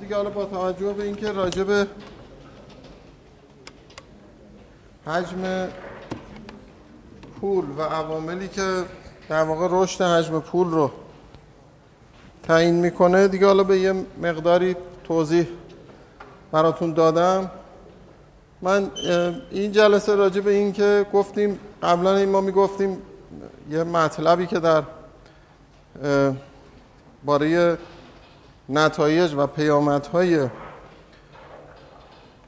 دیگه حالا با توجه به اینکه راجع به حجم پول و عواملی که در واقع رشد حجم پول رو تعیین می‌کنه دیگه حالا به یه مقداری توضیح براتون دادم. من این جلسه راجع به این که گفتیم قبلا این ما می‌گفتیم یه مطلبی که در باره نتایج و پیامدهای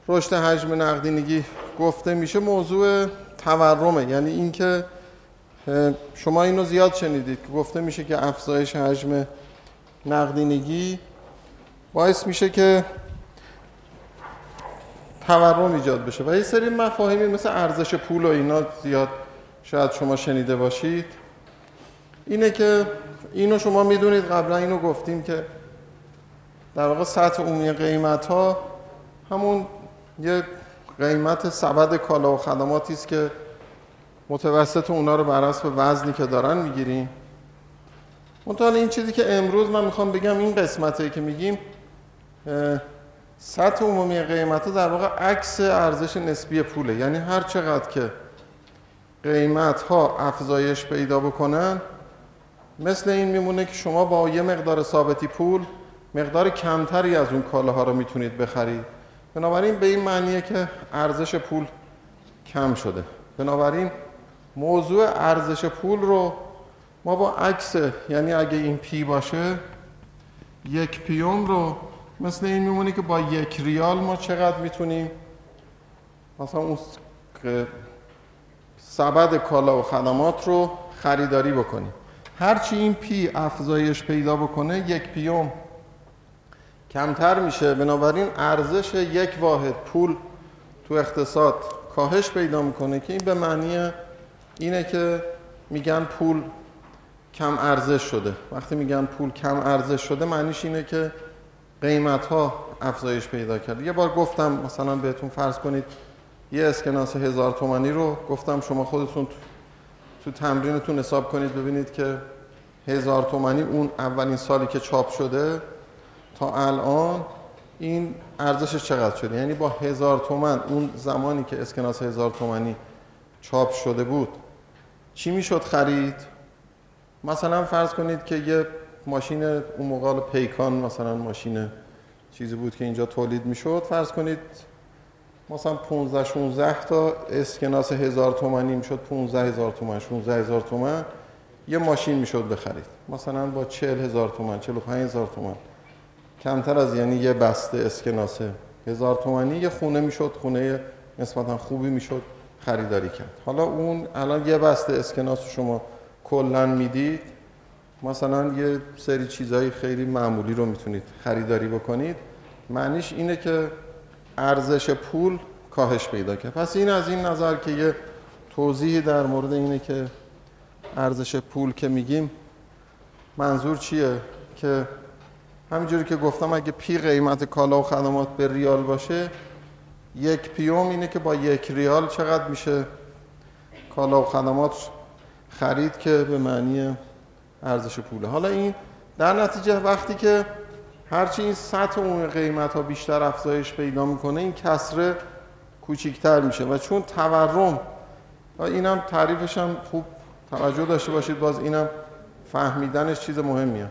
رشد حجم نقدینگی گفته میشه موضوع تورمه. یعنی اینکه شما اینو زیاد شنیدید که گفته میشه که افزایش حجم نقدینگی باعث میشه که تورم ایجاد بشه. و یه سری مفاهیمی مثل ارزش پول و اینا زیاد شاید شما شنیده باشید. اینه که اینو شما می‌دونید قبلا اینو گفتیم که در واقع سطح عمومی قیمت ها همون یه قیمت سبد کالا و خدماتی است که متوسط اونا رو بر حسب وزنی که دارن می‌گیریم. منتها این چیزی که امروز من می‌خوام بگم این قسمته که میگیم سطح عمومی قیمت ها در واقع عکس ارزش نسبی پوله. یعنی هر چقدر که قیمت ها افزایش پیدا بکنن مثل این میمونه که شما با یه مقدار ثابتی پول مقدار کمتری از اون کالاها رو می‌تونید بخرید. بنابراین به این معنیه که ارزش پول کم شده. بنابراین موضوع ارزش پول رو ما با عکس یعنی اگه این پی باشه یک پیوم رو مثل این میمونه که با یک ریال ما چقدر می‌تونیم؟ مثلا اون سبد کالا و خدمات رو خریداری بکنیم. هرچی این پی افزایش پیدا بکنه یک پیوم کمتر میشه. بنابراین ارزش یک واحد پول تو اقتصاد کاهش پیدا می‌کنه که این به معنی اینه که میگن پول کم ارزش شده. وقتی میگن پول کم ارزش شده معنیش اینه که قیمت ها افزایش پیدا کرده. یه بار گفتم مثلا بهتون فرض کنید یه اسکناس هزار تومانی رو گفتم شما خودتون تو, تو تمرینتون حساب کنید ببینید که هزار تومانی اون اولین سالی که چاپ شده تا الان این ارزشش چقدر شده؟ یعنی با هزار تومن اون زمانی که اسکناس هزار تومنی چاپ شده بود چی می‌شد خرید؟ مثلا فرض کنید که یه ماشین اون موقع پیکان مثلا ماشین چیزی بود که اینجا تولید می‌شد فرض کنید مثلا 15 16 تا اسکناس هزار تومانی می‌شد 15 هزار تومن 16 هزار تومن یه ماشین می‌شد بخرید. مثلا با 40 هزار تومن 45 هزار تومن. کمتر از یعنی یه بسته اسکناس هزار تومانی یه خونه می‌شد خونه نسبتا خوبی می‌شد خریداری کرد. حالا اون الان یه بسته اسکناس شما کلا می‌دید مثلا یه سری چیزهای خیلی معمولی رو می‌تونید خریداری بکنید. معنیش اینه که ارزش پول کاهش پیدا کرد. پس این از این نظر که یه توضیحی در مورد اینه که ارزش پول که میگیم منظور چیه؟ که همینجوری که گفتم اگه پی قیمت کالا و خدمات به ریال باشه یک پیوم اینه که با یک ریال چقدر میشه کالا و خدمات خرید که به معنی ارزش پوله. حالا این در نتیجه وقتی که هرچی این سطح عمومی قیمت ها بیشتر افزایش پیدا می‌کنه این کسره کوچیکتر میشه و چون تورم اینم تعریفش هم خوب توجه داشته باشید باز اینم فهمیدنش چیز مهمیه.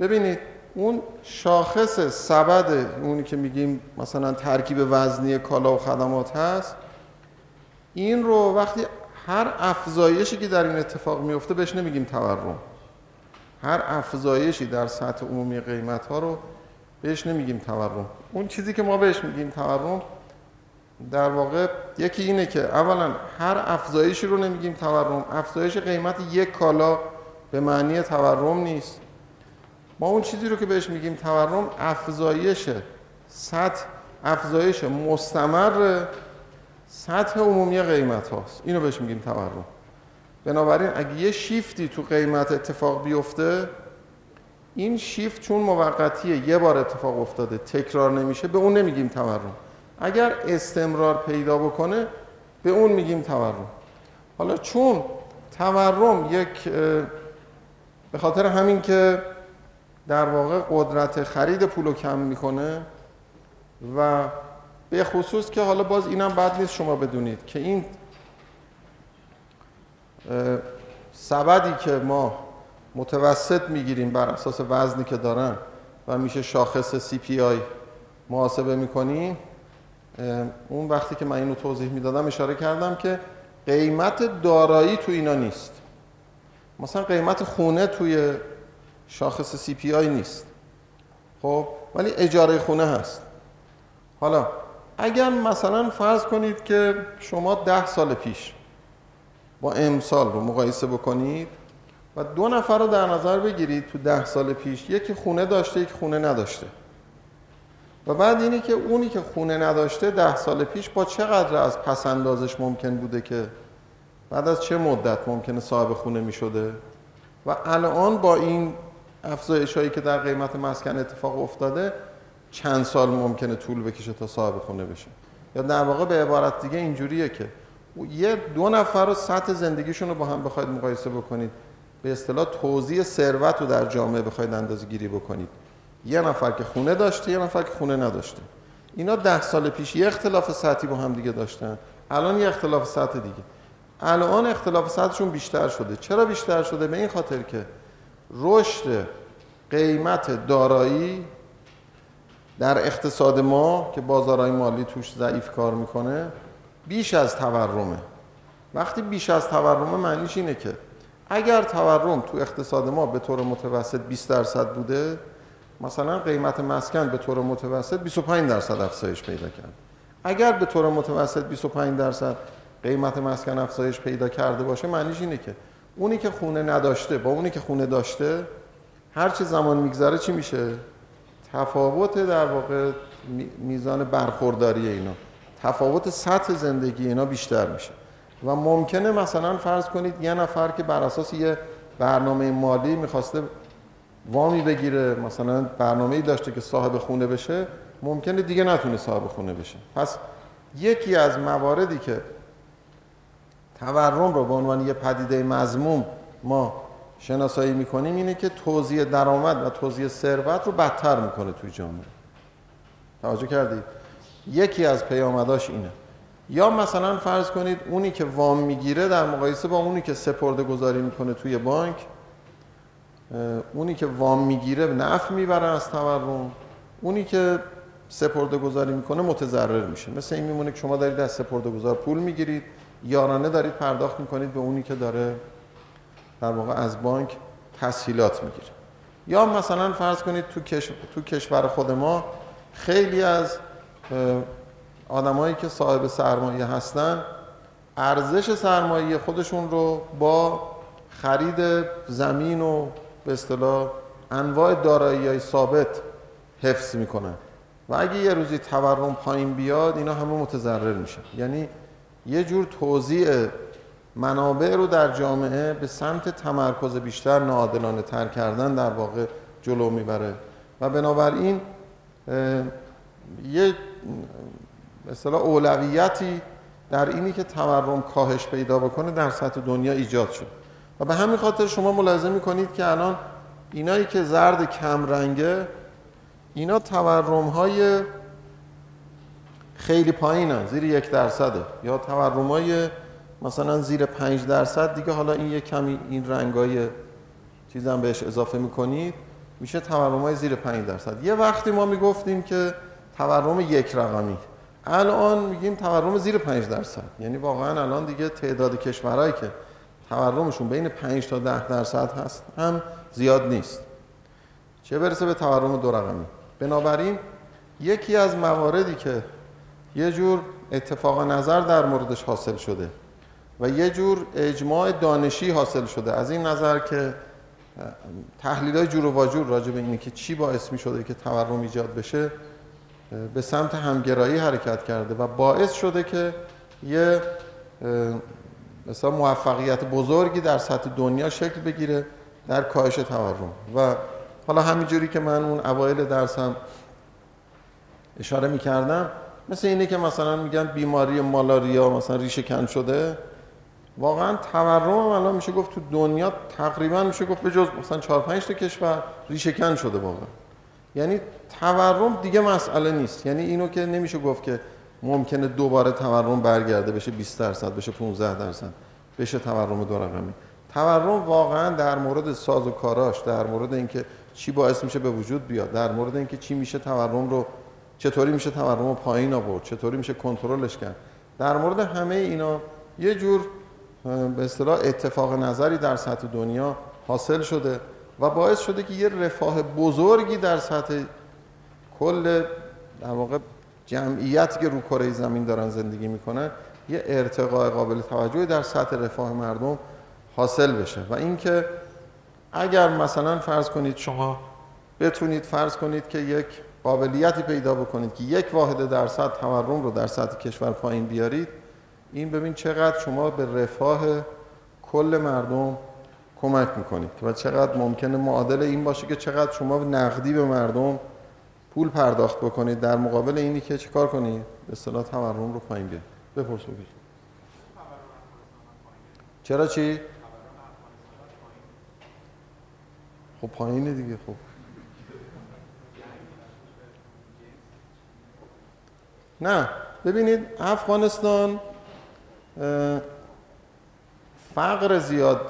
ببینید اون شاخص سبد اونی که میگیم مثلا ترکیب وزنی کالا و خدمات هست این رو وقتی هر افزایشی که در این اتفاق میفته بهش نمیگیم تورم. هر افزایشی در سطح عمومی قیمت ها رو بهش نمیگیم تورم. اون چیزی که ما بهش میگیم تورم در واقع یکی اینه که اولا هر افزایشی رو نمیگیم تورم. افزایش قیمت یک کالا به معنی تورم نیست. ما اون چیزی رو که بهش میگیم تورم افزایش سطح افزایش مستمر سطح عمومی قیمت هاست. اینو بهش میگیم تورم. بنابراین اگه یه شیفتی تو قیمت اتفاق بیفته این شیفت چون موقتیه یه بار اتفاق افتاده تکرار نمیشه به اون نمیگیم تورم. اگر استمرار پیدا بکنه به اون میگیم تورم. حالا چون تورم یک به خاطر همین که در واقع قدرت خرید پول رو کم می‌کنه و به خصوص که حالا باز اینم بد نیست شما بدونید که این سبدی که ما متوسط می‌گیریم بر اساس وزنی که دارن و میشه شاخص CPI محاسبه می‌کنیم اون وقتی که من اینو توضیح می‌دادم اشاره کردم که قیمت دارایی تو اینا نیست. مثلا قیمت خونه توی شاخص CPI نیست. خب ولی اجاره خونه هست. حالا اگر مثلا فرض کنید که شما ده سال پیش با امسال رو مقایسه بکنید و دو نفر رو در نظر بگیرید تو ده سال پیش یکی خونه داشته یک خونه نداشته. و بعد اینی که اونی که خونه نداشته ده سال پیش با چقدر از پس اندازش ممکن بوده که بعد از چه مدت ممکنه صاحب خونه می شده و الان با این افزایش هایی که در قیمت مسکن اتفاق افتاده چند سال ممکنه طول بکشه تا صاحب خونه بشه. یا در واقع به عبارت دیگه اینجوریه که یه دو نفر رو سطح زندگیشون رو با هم بخواید مقایسه بکنید. به اصطلاح توزیع ثروت رو در جامعه بخواید اندازه گیری بکنید. یه نفر که خونه داشته یه نفر که خونه نداشته. اینا ده سال پیش یه اختلاف سطحی با هم دیگه داشتن. الان یه اختلاف سطح دیگه. الان اختلاف سطحشون بیشتر شده. چرا بیشتر شده؟ به این خاطر که رشد قیمت دارایی در اقتصاد ما که بازارهای مالی توش ضعیف کار می‌کنه بیش از تورمه. وقتی بیش از تورمه معنیش اینه که اگر تورم تو اقتصاد ما به طور متوسط 20 درصد بوده مثلا قیمت مسکن به طور متوسط 25 درصد افزایش پیدا کرد. اگر به طور متوسط 25 درصد قیمت مسکن افزایش پیدا کرده باشه معنیش اینه که اونی که خونه نداشته با اونی که خونه داشته هر چه زمان میگذره چی میشه؟ تفاوت در واقع میزان برخورداری اینا. تفاوت سطح زندگی اینا بیشتر میشه. و ممکنه مثلا فرض کنید یه نفر که بر اساس یه برنامه مالی می‌خواسته وامی بگیره مثلا برنامه ای داشته که صاحب خونه بشه ممکنه دیگه نتونه صاحب خونه بشه. پس یکی از مواردی که تورم رو به عنوان یه پدیده مضموم ما شناسایی می‌کنیم اینه که توزیع درآمد و توزیع ثروت رو بدتر می‌کنه توی جامعه. توجه کردید؟ یکی از پیامداش اینه. یا مثلا فرض کنید اونی که وام می‌گیره در مقایسه با اونی که سپرده گذاری می‌کنه توی بانک اونی که وام می‌گیره نفع می‌بره از تورم اونی که سپرده گذاری می‌کنه متضرر میشه. مثل این میمونه که شما دارید از سپرده گذار پول می‌گیرید. یارانه دارید پرداخت می‌کنید به اونی که داره در واقع از بانک تسهیلات می‌گیره. یا مثلا فرض کنید تو, تو کشور خود ما خیلی از آدمایی که صاحب سرمایه هستن ارزش سرمایه خودشون رو با خرید زمین و به اصطلاح انواع دارایی های ثابت حفظ می‌کنن. و اگه یه روزی تورم پایین بیاد اینا همه متضرر میشن. یعنی یه جور توزیع منابع رو در جامعه به سمت تمرکز بیشتر ناعادلانه تر کردن در واقع جلو می‌بره. و بنابراین یه مثلا اولویتی در اینی که تورم کاهش پیدا بکنه در سطح دنیا ایجاد شد. و به همین خاطر شما ملاحظه می‌کنید که الان اینایی که زرد کم رنگه اینا تورم های خیلی پایینن زیر یک درصده. یا تورم های مثلا زیر پنج درصد دیگه حالا این یک کمی این رنگای چیزم بهش اضافه می‌کنید میشه تورم های زیر پنج درصد. یه وقتی ما می‌گفتیم که تورم یک رقمی الان میگیم تورم زیر 5 درصد. یعنی واقعا الان دیگه تعداد کشورهایی که تورمشون بین 5 تا 10 درصد هست هم زیاد نیست. چه برسه به تورم دو رقمی؟ بنابراین یکی از مواردی که یه جور اتفاق نظر در موردش حاصل شده و یه جور اجماع دانشی حاصل شده. از این نظر که تحلیل های جور و واجور راجع به اینه که چی باعث می شده که تورم ایجاد بشه به سمت همگرایی حرکت کرده و باعث شده که یه مثلا موفقیت بزرگی در سطح دنیا شکل بگیره در کاهش تورم. و حالا همینجوری که من اون اوایل درسم اشاره می‌کردم مثل اینه که مثلا میگن بیماری مالاریا مثلا ریشه کن شده. واقعا تورم الان میشه گفت تو دنیا تقریبا میشه گفت به جز مثلا 4 5 تا کشور ریشهکن شده واقعا. یعنی تورم دیگه مسئله نیست. یعنی اینو که نمیشه گفت که ممکنه دوباره تورم برگرده بشه 20 درصد بشه 15 درصد بشه تورم دو رقمی. تورم واقعا در مورد ساز و کاراش در مورد اینکه چی باعث میشه به وجود بیاد در مورد اینکه چی میشه تورم رو چطوری میشه تورم رو پایین آورد؟ چطوری میشه کنترلش کرد؟ در مورد همه اینا یه جور به اصطلاح اتفاق نظری در سطح دنیا حاصل شده و باعث شده که یه رفاه بزرگی در سطح کل در واقع جمعیتی که رو کره زمین دارن زندگی می‌کنن یه ارتقاء قابل توجهی در سطح رفاه مردم حاصل بشه. و اینکه اگر مثلا فرض کنید شما بتونید فرض کنید که یک قابلیتی پیدا بکنید که یک واحد درصد تورم رو در سطح کشور پایین بیارید. این ببین چقدر شما به رفاه کل مردم کمک می‌کنید و چقدر ممکنه معادل این باشه که چقدر شما نقدی به مردم پول پرداخت بکنید. در مقابل اینی که چیکار کنید به اصطلاح تورم رو پایین بیارید. بپرس چرا چی؟ خب پایینه دیگه خب. نه. ببینید افغانستان فقر زیاد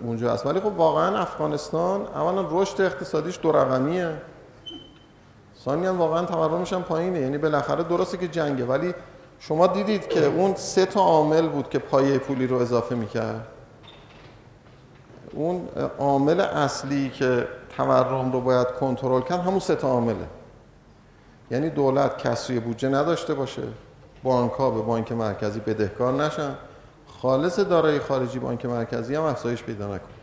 اونجا هست ولی خب واقعا افغانستان اولا رشد اقتصادیش دو رقمیه. ثانیا واقعا تورمش هم پایینه. یعنی بالاخره درسته که جنگه. ولی شما دیدید که اون سه تا عامل بود که پایه پولی رو اضافه می‌کرد. اون عامل اصلی که تورم رو باید کنترل کرد همون سه تا عامله. یعنی دولت کسری بودجه نداشته باشه. بانک ها به بانک مرکزی بدهکار نشن. خالص دارایی خارجی بانک مرکزی هم افزایش پیدا نکنه.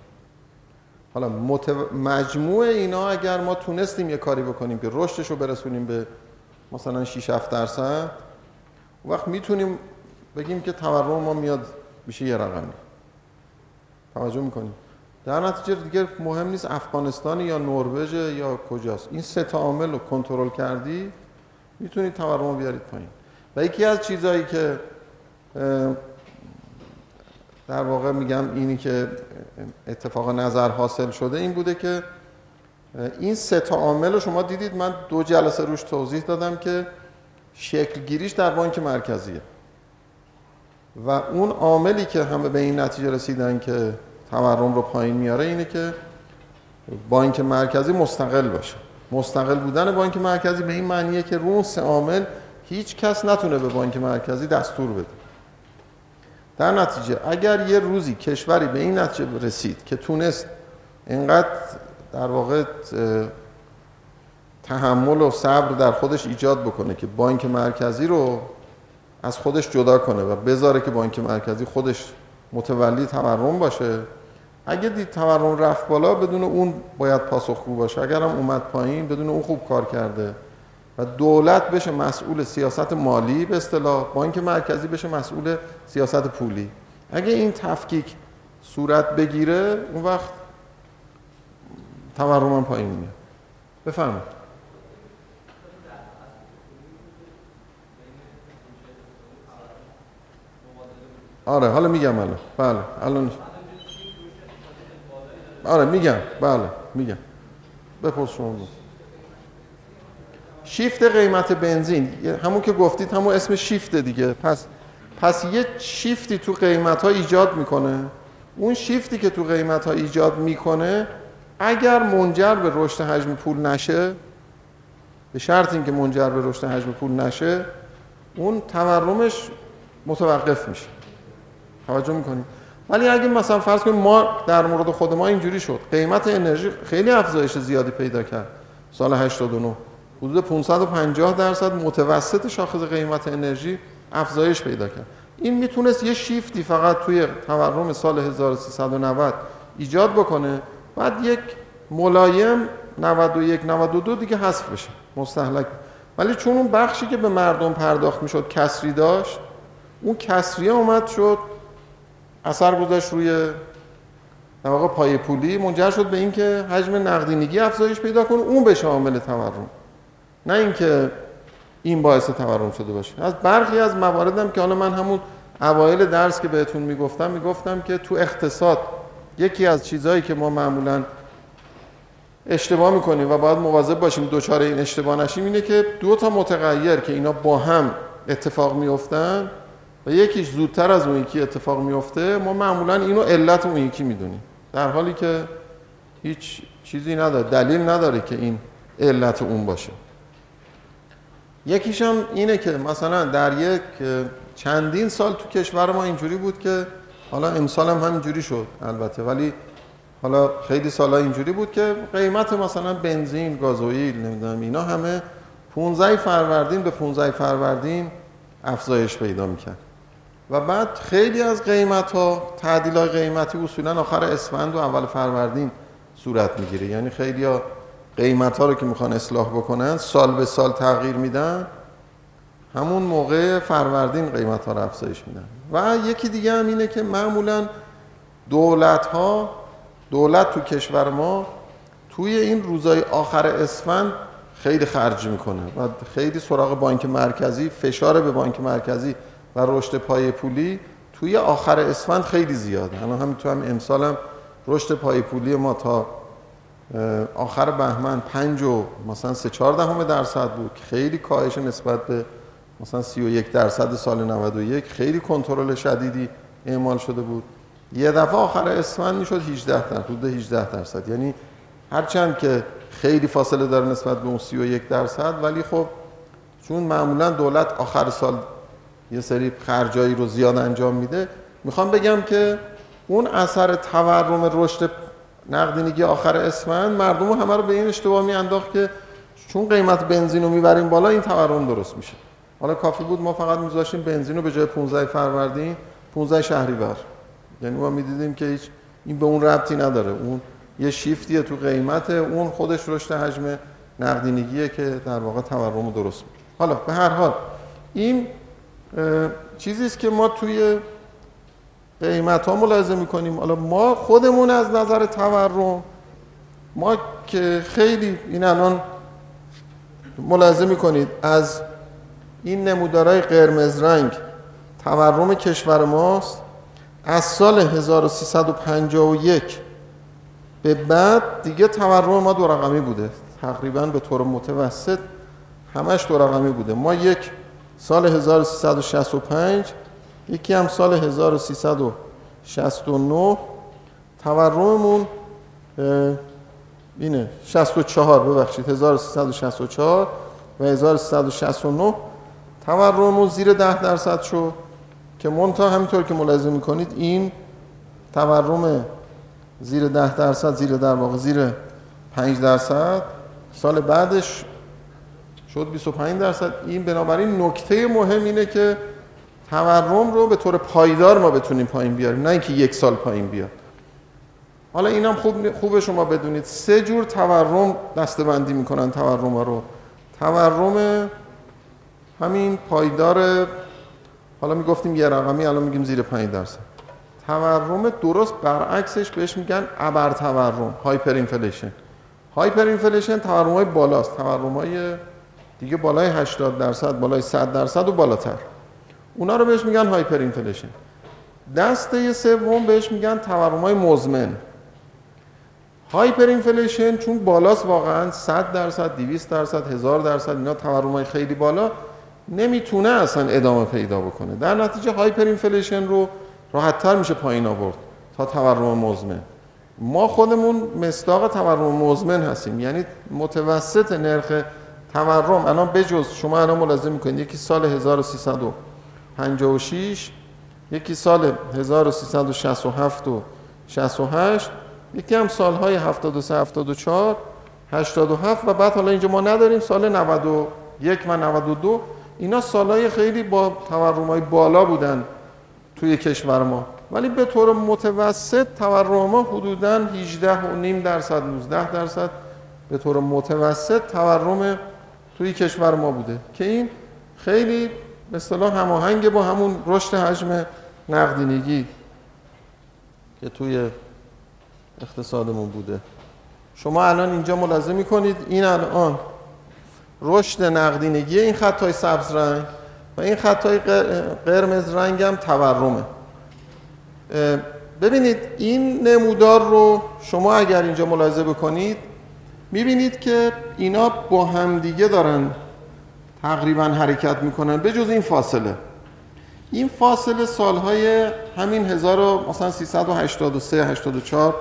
حالا مجموع اینا اگر ما تونستیم یه کاری بکنیم که رشدش رو برسونیم به مثلا 6 7 درصد وقت می‌تونیم بگیم که تورم ما میاد میشه یه رقمی. توجه می‌کنیم در نتیجه دیگه مهم نیست افغانستان یا نروژ یا کجاست. این سه تا عامل رو کنترل کردی می‌تونید تورم رو بیارید پایین. و یکی از چیزهایی که در واقع میگم اینی که اتفاق نظر حاصل شده این بوده که این سه تا عامل رو شما دیدید. من دو جلسه روش توضیح دادم که شکل گیریش در بانک مرکزیه. و اون عاملی که همه به این نتیجه رسیدن که تورم رو پایین میاره اینه که بانک مرکزی مستقل باشه. مستقل بودن بانک مرکزی به این معنیه که رو سه عامل هیچ کس نتونه به بانک مرکزی دستور بده. در نتیجه اگر یه روزی کشوری به این نتیجه رسید که تونست اینقدر در واقع تحمل و صبر در خودش ایجاد بکنه که بانک مرکزی رو از خودش جدا کنه و بذاره که بانک مرکزی خودش متولی تورم باشه. اگه دید تورم رفت بالا بدون اون باید پاسخگو باشه. اگر هم اومد پایین بدون اون خوب کار کرده. و دولت بشه مسئول سیاست مالی به اصطلاح بانک مرکزی بشه مسئول سیاست پولی. اگه این تفکیک صورت بگیره اون وقت تورم هم پایین میاد بفرمایید. آره حالا میگم الان بله الان آره میگم. بله میگم. بپرس شما شیفت قیمت بنزین. همون که گفتید همون اسم شیفت دیگه. پس پس یه شیفتی تو قیمت ها ایجاد می‌کنه. اون شیفتی که تو قیمت ها ایجاد می‌کنه اگر منجر به رشد حجم پول نشه به شرط اینکه منجر به رشد حجم پول نشه اون تورمش متوقف میشه. توجه می‌کنیم. ولی اگه مثلا فرض کنیم ما در مورد خود ما اینجوری شد. قیمت انرژی خیلی افزایش زیادی پیدا کرد. سال 89 حدود 550 درصد متوسط شاخص قیمت انرژی افزایش پیدا کرد. این می‌تونست یه شیفتی فقط توی تورم سال 1390 ایجاد بکنه. بعد یک ملایم 91 92 دیگه حذف بشه. مستحلک. ولی چون اون بخشی که به مردم پرداخت می‌شد کسری داشت اون کسریه اومد شد اثر گذاشت روی در واقع پای پولی منجر شد به اینکه حجم نقدینگی افزایش پیدا کنه اون بشه عامل تورم. نه اینکه این باعث تورم شده باشه. از برخی از مواردم که حالا من همون اوایل درس که بهتون می‌گفتم می‌گفتم که تو اقتصاد یکی از چیزهایی که ما معمولا اشتباه می‌کنیم و باید مواظب باشیم دوچار این اشتباه نشیم اینه که دو تا متغیر که اینا با هم اتفاق میفتن و یکیش زودتر از اون یکی اتفاق میفته ما معمولا اینو علت اون یکی می‌دونیم. در حالی که هیچ چیزی نداره دلیل نداره که این علت اون باشه. یکیش هم اینه که مثلا در یک چندین سال تو کشور ما اینجوری بود که حالا امسال هم همینجوری شد البته ولی حالا خیلی سالا اینجوری بود که قیمت مثلا بنزین گازوئیل نمی‌دونم اینا همه 15 فروردین به 15 فروردین افزایش پیدا می‌کرد. و بعد خیلی از قیمت ها تعدیل های قیمتی اصولا آخر اسفند و اول فروردین صورت می‌گیره. یعنی خیلی ها قیمت ها رو که می‌خوان اصلاح بکنن سال به سال تغییر میدن همون موقع فروردین قیمت ها رو افزایش میدن. و یکی دیگه هم اینه که معمولا دولت ها دولت تو کشور ما توی این روزای آخر اسفند خیلی خرج می‌کنه و خیلی سراغ بانک مرکزی فشار به بانک مرکزی و رشد پای پولی توی آخر اسفند خیلی زیاده. الان همین تو هم امسال هم رشد پای پولی ما تا آخر بهمن 5 و مثلا 3 4 دهم درصد بود خیلی کاهش نسبت به مثلا 31 درصد سال 91 خیلی کنترل شدیدی اعمال شده بود. یه دفعه آخر اسفند می‌شد 18 درصد حدود 18 درصد. یعنی هرچند که خیلی فاصله داره نسبت به اون 31 درصد ولی خب چون معمولا دولت آخر سال یه سری خرجایی رو زیاد انجام میده. می‌خوام بگم که اون اثر تورم رشد نقدینگی آخر اسفند مردم همه رو به این اشتباه میانداخت که چون قیمت بنزین رو می‌بریم بالا این تورم درست میشه. حالا کافی بود ما فقط میذاشتیم بنزین رو به جای 15 فروردین 15 شهریور یعنی ما می‌دیدیم که هیچ این به اون ربطی نداره. اون یه شیفتیه تو قیمت اون خودش رشد حجم نقدینگیه که در واقع تورم درست می‌کنه. حالا به هر حال این چیزی است که ما توی قیمت ها ملاحظه می‌کنیم. حالا ما خودمون از نظر تورم ما که خیلی این الان ملاحظه می‌کنید از این نمودارهای قرمز رنگ تورم کشور ماست. از سال 1351 به بعد دیگه تورم ما دو رقمی بوده. تقریبا به طور متوسط همش دو رقمی بوده. ما یک سال 1365 یکی هم سال 1369 تورممون اینه 64 ببخشید 1364 و 1369 تورممون زیر 10 درصد شد که منتها همینطور که ملاحظه می‌کنید این تورم زیر 10 درصد زیر در واقع زیر 5 درصد سال بعدش شد 25 درصد. این بنابراین نکته مهم اینه که تورم رو به طور پایدار ما بتونیم پایین بیاریم نه اینکه یک سال پایین بیاد. حالا اینم خوب خوبه شما بدونید. سه جور تورم دستبندی می‌کنن تورم رو. تورم همین پایدار حالا می‌گفتیم یه رقمی الان میگیم زیر 5 درصد. تورم درست برعکسش بهش میگن ابر تورم hyperinflation. hyperinflation تورم های بالاست. تورم های دیگه بالای 80 درصد بالای 100 درصد و بالاتر. اونا رو بهش میگن hyperinflation دسته سوم بهش میگن تورم های مزمن. hyperinflation چون بالاست واقعا 100 درصد 200 درصد 1000 درصد اینا تورم های خیلی بالا نمی‌تونه اصلا ادامه پیدا بکنه. در نتیجه hyperinflation رو راحت تر میشه پایین آورد تا تورم مزمن. ما خودمون مصداق تورم مزمن هستیم. یعنی متوسط نرخ تورم الان بجز شما الان ملاحظه می‌کنید یکی سال 1356 یکی سال 1367 و 68 یکی هم سالهای 73 74 87 و بعد حالا اینجا ما نداریم سال 91 و 92 اینا سالهای خیلی با تورم بالا بودن توی کشور ما. ولی به طور متوسط تورم ما حدودا 18 و نیم درصد 19 درصد. به طور متوسط تورم توی کشور ما بوده که این خیلی به اصطلاح هماهنگ با همون رشد حجم نقدینگی که توی اقتصادمون بوده. شما الان اینجا ملاحظه می‌کنید این الان رشد نقدینگی این خط های سبز رنگ و این خطای قرمز رنگ هم تورمه. ببینید این نمودار رو شما اگر اینجا ملاحظه بکنید می‌بینید که اینا با همدیگه دارن تقریبا حرکت می‌کنن به جز این فاصله. این فاصله سالهای همین 1383 84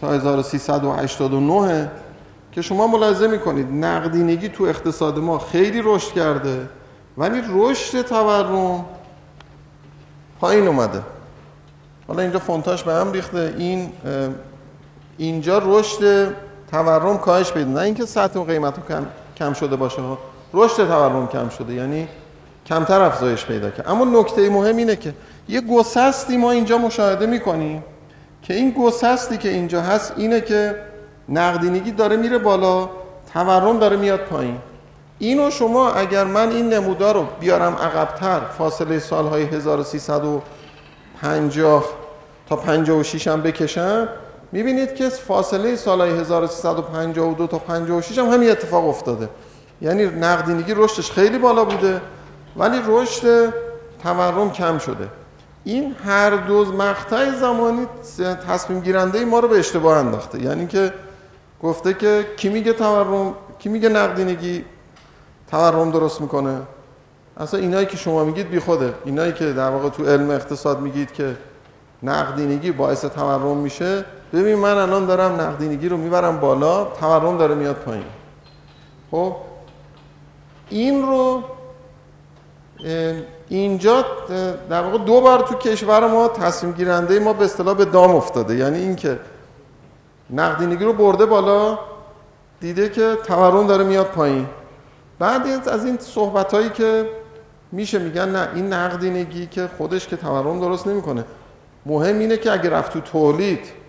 تا 1389 که شما ملاحظه می‌کنید نقدینگی تو اقتصاد ما خیلی رشد کرده. ولی رشد تورم پایین اومده. حالا اینجا فونتاش به هم ریخته. این اینجا رشد تورم کاهش پیدا نه اینکه سطح و قیمت کم, کم شده باشه رشد تورم کم شده یعنی کمتر افزایش پیدا کرد. اما نکته مهم اینه که یه گسستی ما اینجا مشاهده می‌کنیم که این گسستی که اینجا هست اینه که نقدینگی داره میره بالا تورم داره میاد پایین. اینو شما اگر من این نمودار رو بیارم عقبتر فاصله سالهای 1350 تا 56 هم بکشم می‌بینید که فاصله سالهای 1352 تا 56 هم همین اتفاق افتاده. یعنی نقدینگی رشدش خیلی بالا بوده ولی رشد تورم کم شده. این هر دو مقطع زمانی تصمیم گیرنده ما رو به اشتباه انداخته. یعنی که گفته که کی میگه تورم کی میگه نقدینگی تورم درست می‌کنه. اصلا اینایی که شما میگید بی خوده. اینایی که در واقع تو علم اقتصاد میگید که نقدینگی باعث تورم میشه ببین من الان دارم نقدینگی رو می‌برم بالا تورم داره میاد پایین. خب؟ این رو اینجا در واقع دو بار تو کشور ما تصمیم گیرنده ما به اصطلاح به دام افتاده. یعنی اینکه نقدینگی رو برده بالا دیده که تورم داره میاد پایین. بعد از این صحبت هایی که میشه میگن نه این نقدینگی که خودش که تورم درست نمی‌کنه. مهم اینه که اگه رفت تو تولید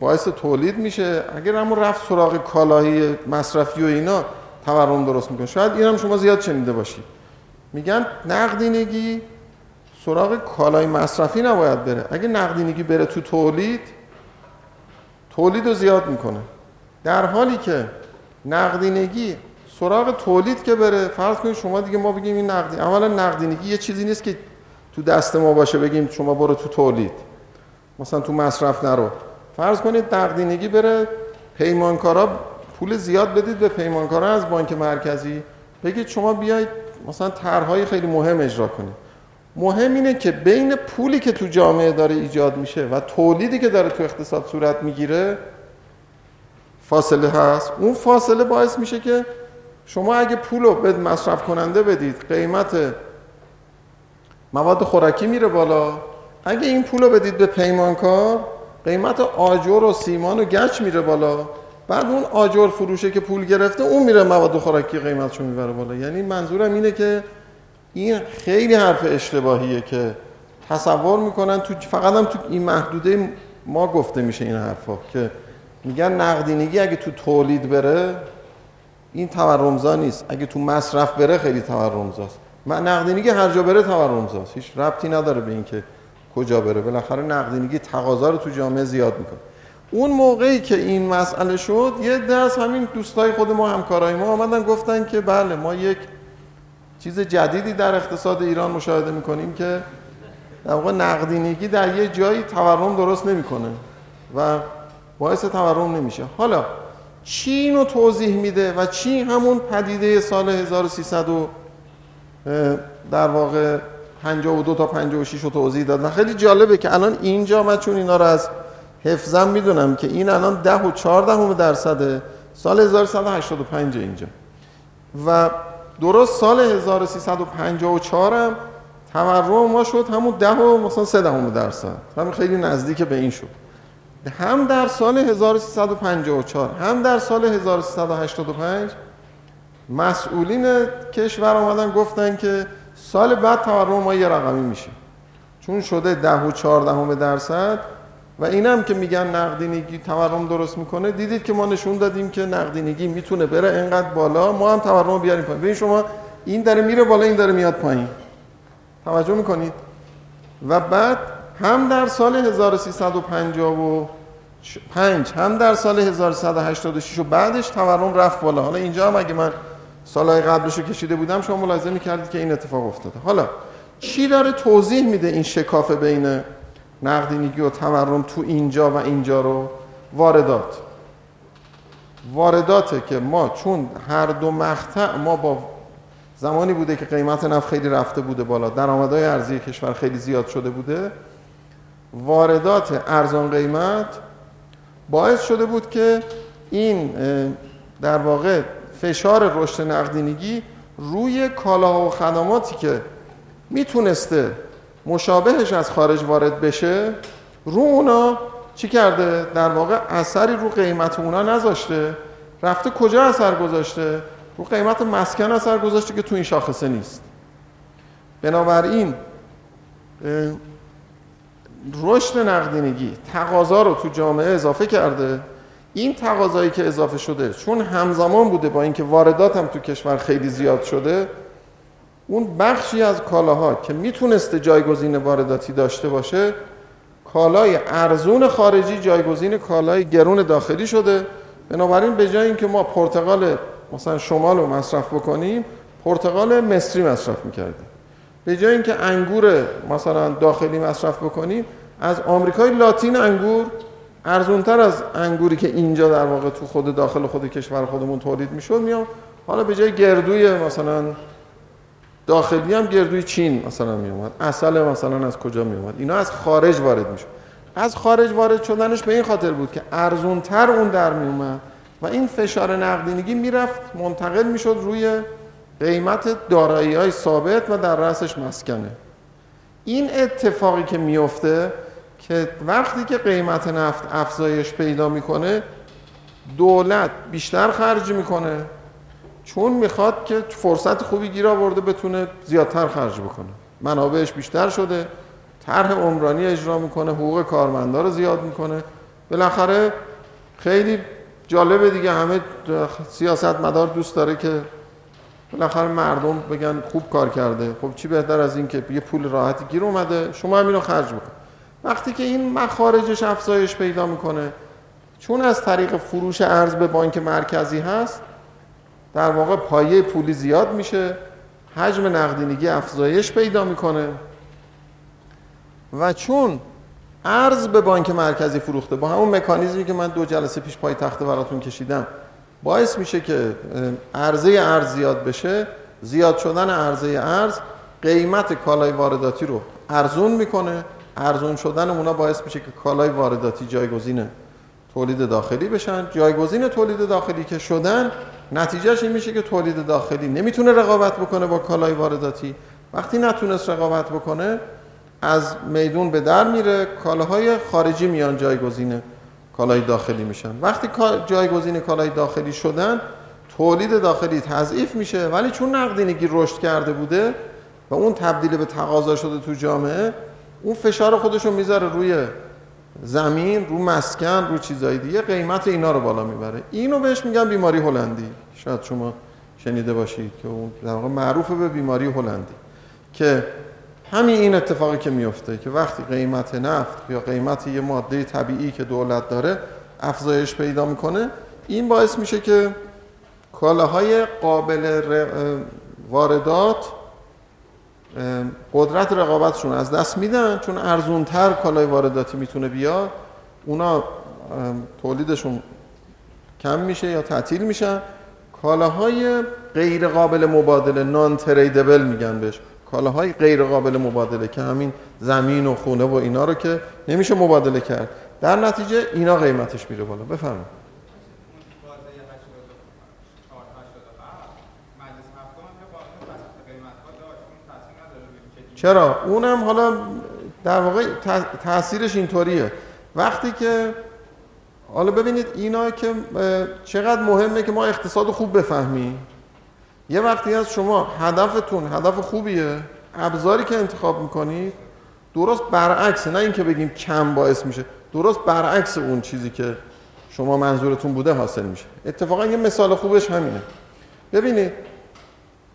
باعث تولید میشه. اگر همون رفت سراغ کالاهی مصرفی و اینا تورم درست می‌کنه. شاید این هم شما زیاد شنیده باشید. میگن نقدینگی سراغ کالای مصرفی نباید بره. اگه نقدینگی بره تو تولید تولید رو زیاد می‌کنه. در حالی که نقدینگی سراغ تولید که بره فرض کنید شما دیگه ما بگیم این نقدی اولا نقدینگی یه چیزی نیست که تو دست ما باشه بگیم شما برو تو تولید. مثلا تو مصرف نرو. فرض کنید نقدینگی بره پیمانکارا پول زیاد بدید به پیمانکارا از بانک مرکزی. بگید شما بیاید مثلا طرحهای خیلی مهم اجرا کنید. مهم اینه که بین پولی که تو جامعه داره ایجاد میشه و تولیدی که داره تو اقتصاد صورت می‌گیره فاصله هست. اون فاصله باعث میشه که شما اگه پول رو به مصرف کننده بدید قیمت مواد خوراکی میره بالا. اگه این پول رو بدید به پیمانکار قیمت آجر و سیمان و گچ میره بالا. بعد اون آجر فروشه که پول گرفته اون میره مواد خوراکی قیمتشو می‌بره بالا. یعنی منظورم اینه که این خیلی حرف اشتباهیه که تصور می‌کنن تو فقط هم تو این محدوده ما گفته میشه این حرفا که میگن نقدینگی اگه تو تولید بره این تورمزا نیست. اگه تو مصرف بره خیلی تورمزاست. من نقدینگی هر جا بره تورمزاست. هیچ ربطی نداره به اینکه کجا بره؟ بالاخره نقدینگی تقاضا رو تو جامعه زیاد می‌کنه. اون موقعی که این مسئله شد یه دست همین دوستای خود ما همکارای ما آمدن گفتن که بله ما یک چیز جدیدی در اقتصاد ایران مشاهده می‌کنیم که در واقع نقدینگی در یه جایی تورم درست نمی‌کنه و باعث تورم نمیشه. حالا چین رو توضیح میده و چین همون پدیده سال 1300 در واقع 52 تا 56 رو توضیح داد و خیلی جالبه که الان اینجا من چون اینا رو از حفظم می‌دونم که این الان 10 و 14 درصده. سال 1185 اینجا. و درست سال 1354 هم تورم ما شد همون 10 و مثلا 3 دهم درصد. همین خیلی نزدیک به این شد. هم در سال 1354 هم در سال 1385 مسئولین کشور آمدن گفتن که سال بعد تورم ما یه رقمی میشه. چون شده 10 و 14 درصد و اینم که میگن نقدینگی تورم درست می‌کنه دیدید که ما نشون دادیم که نقدینگی می‌تونه بره انقدر بالا ما هم تورم بیاریم پایین. ببین شما این داره میره بالا این داره میاد پایین. توجه می‌کنید؟ و بعد هم در سال 1355 هم در سال 1186 و بعدش تورم رفت بالا. حالا اینجا هم اگه من سالهای قبلش رو کشیده بودم شما ملاحظه می‌کردید که این اتفاق افتاده. حالا چی داره توضیح میده این شکاف بین نقدینگی و تورم تو اینجا و اینجا رو؟ واردات. وارداته که ما چون هر دو مقطع ما با زمانی بوده که قیمت نفت خیلی رفته بوده بالا درآمدهای ارزی کشور خیلی زیاد شده بوده واردات ارزان قیمت باعث شده بود که این در واقع فشار رشد نقدینگی روی کالاها و خدماتی که می‌تونسته مشابهش از خارج وارد بشه رو اونا چی کرده؟ در واقع اثری رو قیمت اونا نذاشته رفته کجا اثر گذاشته؟ رو قیمت مسکن اثر گذاشته که تو این شاخصه نیست بنابراین رشد نقدینگی تقاضا رو تو جامعه اضافه کرده این تقاضایی که اضافه شده چون همزمان بوده با اینکه واردات هم تو کشور خیلی زیاد شده اون بخشی از کالاها که می‌تونسته جایگزین وارداتی داشته باشه کالای ارزون خارجی جایگزین کالای گرون داخلی شده. بنابراین به جای اینکه ما پرتقال مثلا شمال رو مصرف بکنیم پرتقال مصری مصرف می‌کردیم. به جای اینکه انگور مثلا داخلی مصرف بکنیم از آمریکای لاتین انگور ارزونتر از انگوری که اینجا در واقع تو خود داخل خود کشور خودمون تولید می‌شد میام حالا به جای گردوی مثلا داخلی هم گردوی چین مثلا می اومد اصل مثلا از کجا می اومد اینا از خارج وارد می‌شد. از خارج وارد شدنش به این خاطر بود که ارزونتر اون در می اومد و این فشار نقدینگی می‌رفت منتقل می‌شد روی قیمت دارایی های ثابت و در رأسش مسکنه. این اتفاقی که میفته که وقتی که قیمت نفت افزایش پیدا می‌کنه دولت بیشتر خرج می‌کنه. چون می‌خواد که فرصت خوبی گیر آورده بتونه زیادتر خرج بکنه. منابعش بیشتر شده طرح عمرانی اجرا می‌کنه حقوق کارمندا رو زیاد می‌کنه. بالاخره خیلی جالبه دیگه همه سیاست مدار دوست داره که بالاخره مردم بگن خوب کار کرده. خب چی بهتر از این که یه پول راحتی گیر اومده شما هم اینو خرج بکن. وقتی که این مخارجش افزایش پیدا می‌کنه چون از طریق فروش ارز به بانک مرکزی هست در واقع پایه پولی زیاد میشه حجم نقدینگی افزایش پیدا می‌کنه. و چون ارز به بانک مرکزی فروخته با همون مکانیزمی که من دو جلسه پیش پای تخته براتون کشیدم باعث میشه که عرضه ارز زیاد بشه. زیاد شدن عرضه ارز قیمت کالای وارداتی رو ارزون می‌کنه. ارزون شدن اونا باعث میشه که کالای وارداتی جایگزین تولید داخلی بشن. جایگزین تولید داخلی که شدن نتیجهش این میشه که تولید داخلی نمی‌تونه رقابت بکنه با کالای وارداتی. وقتی نتونست رقابت بکنه از میدون به در میره کالاهای خارجی میان جایگزین کالای داخلی میشن. وقتی جایگزین کالای داخلی شدن تولید داخلی تضعیف میشه ولی چون نقدینگی رشد کرده بوده و اون تبدیل به تقاضا شده تو جامعه اون فشار خودش رو می‌ذاره روی زمین رو مسکن رو چیزای دیگه قیمت اینا رو بالا می‌بره. اینو بهش میگن بیماری هلندی. شاید شما شنیده باشید که اون در واقع معروف به بیماری هلندی. که همین این اتفاقی که میفته که وقتی قیمت نفت یا قیمت یه ماده طبیعی که دولت داره افزایش پیدا می‌کنه این باعث میشه که کالاهای قابل واردات قدرت رقابتشون از دست میدن چون ارزونتر کالای وارداتی می‌تونه بیاد اونا تولیدشون کم میشه یا تعطیل میشن. کالاهای غیر قابل مبادله نان تریدبل میگن بهش. کالاهای غیر قابل مبادله که همین زمین و خونه و اینا رو که نمیشه مبادله کرد. در نتیجه اینا قیمتش میره بالا. بفرمایید. چرا؟ اونم حالا در واقع تاثیرش اینطوریه. وقتی که حالا ببینید اینا که چقدر مهمه که ما اقتصاد خوب بفهمیم. یه وقتی از شما هدفتون هدف خوبیه ابزاری که انتخاب می‌کنید درست برعکس نه اینکه بگیم کم باعث میشه درست برعکس اون چیزی که شما منظورتون بوده حاصل میشه. اتفاقا یه مثال خوبش همینه. ببینید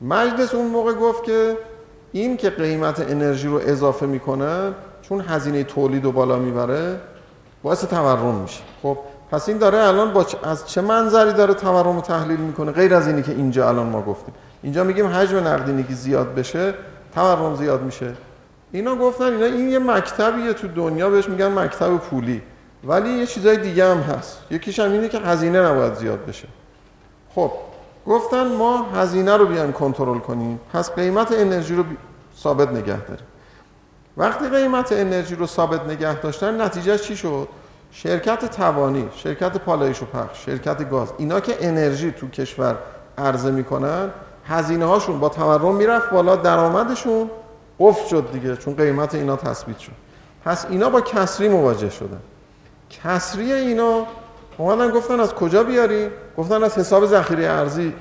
مجلس اون موقع گفت که این که قیمت انرژی رو اضافه می‌کنه چون هزینه تولید رو بالا می‌بره باعث تورم میشه. خب پس این داره الان با از چه منظری داره تورم رو تحلیل می‌کنه؟ غیر از اینی که اینجا الان ما گفتیم. اینجا میگیم حجم نقدینگی زیاد بشه تورم زیاد میشه. اینا گفتن اینا این یه مکتبیه تو دنیا بهش میگن مکتب پولی. ولی یه چیزای دیگه هم هست. یکیش هم اینه که هزینه نباید زیاد بشه. خب گفتن ما هزینه رو بیایم کنترل کنیم. پس قیمت انرژی رو ثابت نگه داریم. وقتی قیمت انرژی رو ثابت نگه داشتن نتیجه چی شد؟ شرکت توانی شرکت پالایش و پخش شرکت گاز اینا که انرژی تو کشور عرضه می‌کنن هزینه هاشون با تورم می‌رفت بالا درآمدشون قفل شد دیگه چون قیمت اینا تثبیت شد. پس اینا با کسری مواجه شدن. کسری اینا اومدن گفتن از کجا بیاریم گفتن از حساب ذخیره ارزی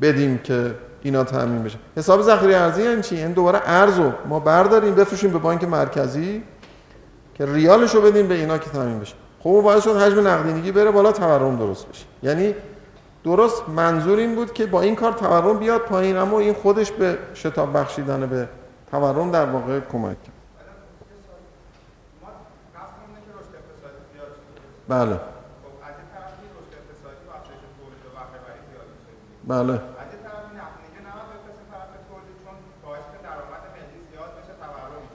بدیم که اینا تامین بشه. حساب ذخیره ارزی یعنی چی؟ یعنی دوباره ارزو ما برداریم بفروشیم به بانک مرکزی که ریالش رو بدیم به اینا که تامین بشه. خب باعث شد حجم نقدینگی بره بالا تورم درست بشه. یعنی درست منظور این بود که با این کار تورم بیاد پایین اما این خودش به شتاب بخشیدن به تورم در واقع کمک کرد. بله. بله.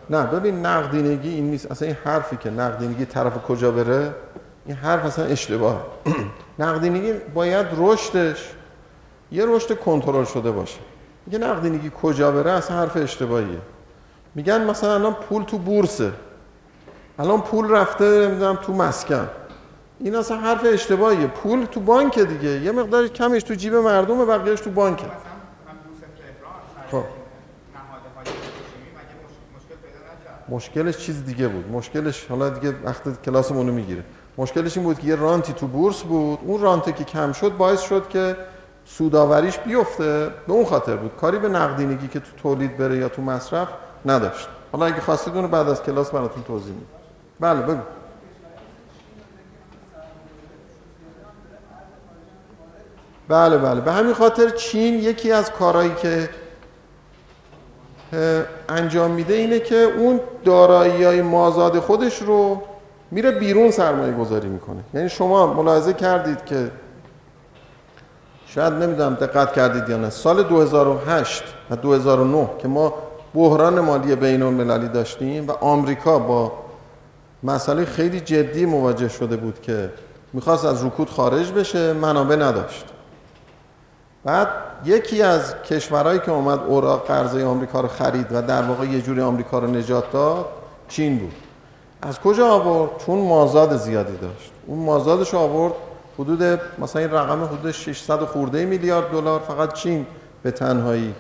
نه ببین نقدینگی این نیست. اصلا این حرفی که نقدینگی طرف کجا بره این حرف اصلا اشتباه. نقدینگی باید رشدش یه رشد کنترل شده باشه. میگه نقدینگی کجا بره؟ اصلا حرف اشتباهیه. میگن مثلا الان پول تو بورسه. الان پول رفته نمی‌دونم تو مسکن. این اصلا حرف اشتباهیه. پول تو بانک دیگه. یه مقدار کمش تو جیب مردم بقیهش تو بانکه. خب. مشکلش چیز دیگه بود. مشکلش حالا دیگه وقت کلاسمون رو می‌گیره. مشکلش این بود که یه رانتی تو بورس بود. اون رانتی که کم شد باعث شد که سوداوریش بیفته. به اون خاطر بود. کاری به نقدینگی که تو تولید بره یا تو مصرف نداشت. حالا اگه خواستید اون بعد از کلاس براتون توضیح میدم. بله بگو. بله بله. به همین خاطر چین یکی از کارهایی که انجام میده اینه که اون دارایی های مازاد خودش رو میره بیرون سرمایه گذاری می‌کنه. یعنی شما ملاحظه کردید که شاید نمی‌دونم دقت کردید یا نه. سال 2008 و 2009 که ما بحران مالی بین المللی داشتیم و آمریکا با مسئله خیلی جدی مواجه شده بود که می‌خواست از رکود خارج بشه منابع نداشت. بعد یکی از کشورهایی که اومد اوراق قرضه آمریکا رو خرید و در واقع یه جوری آمریکا رو نجات داد چین بود. از کجا آورد؟ چون مازاد زیادی داشت. اون مازادش آورد حدود مثلا این رقم حدود 600 خورده میلیارد دلار فقط چین به تنهایی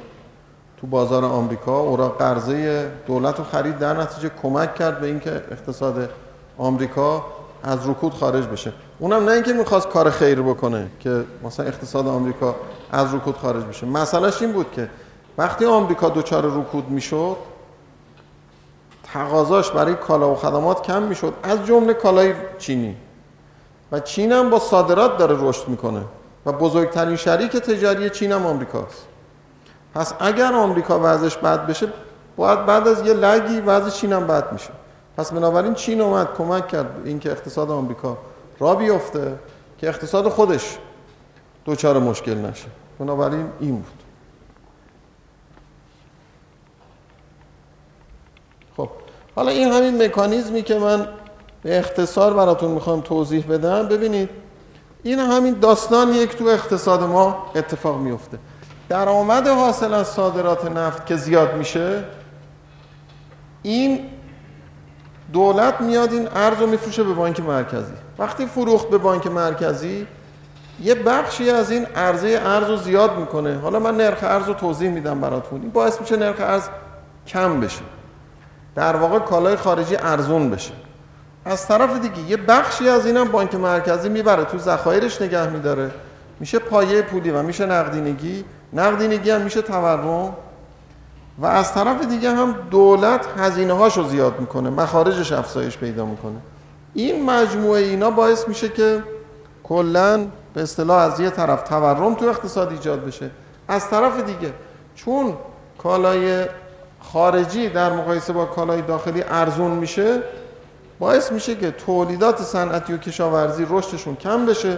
تو بازار آمریکا اوراق قرضه دولت رو خرید در نتیجه کمک کرد به اینکه اقتصاد آمریکا از رکود خارج بشه. اونم نه اینکه می‌خواست کار خیر بکنه که مثلا اقتصاد آمریکا از رکود خارج بشه. مسئلهش این بود که وقتی آمریکا دچار رکود می‌شد تقاضاش برای کالا و خدمات کم می‌شد. از جمله کالای چینی. و چین هم با صادرات داره رشد می‌کنه و بزرگترین شریک تجاری چین هم آمریکاست. پس اگر آمریکا وضعش بد بشه باید بعد از یه لگی وضع چین هم بد میشه. پس بنابراین چین اومد کمک کرد اینکه اقتصاد آمریکا را بیفته که اقتصاد خودش دوچار مشکل نشه. بنابراین این بود. خب حالا این همین مکانیزمی که من به اختصار براتون می‌خوام توضیح بدم ببینید این همین داستان یک تو اقتصاد ما اتفاق میفته درآمد حاصل از صادرات نفت که زیاد میشه این دولت میاد این ارز رو میفروشه به بانک مرکزی. وقتی فروخت به بانک مرکزی یه بخشی از این عرضه ارز رو زیاد می‌کنه. حالا من نرخ ارز رو توضیح میدم براتون. این باعث میشه نرخ ارز کم بشه. در واقع کالای خارجی ارزون بشه. از طرف دیگه یه بخشی از اینم بانک مرکزی می‌بره. تو ذخایرش نگه میداره. میشه پایه پولی و میشه نقدینگی. نقدینگی هم میشه تورم. و از طرف دیگه هم دولت هزینه هاشو زیاد می‌کنه مخارجش افزایش پیدا می‌کنه. این مجموعه اینا باعث میشه که کلا به اصطلاح از یه طرف تورم تو اقتصاد ایجاد بشه. از طرف دیگه چون کالای خارجی در مقایسه با کالای داخلی ارزون میشه باعث میشه که تولیدات صنعتی و کشاورزی رشدشون کم بشه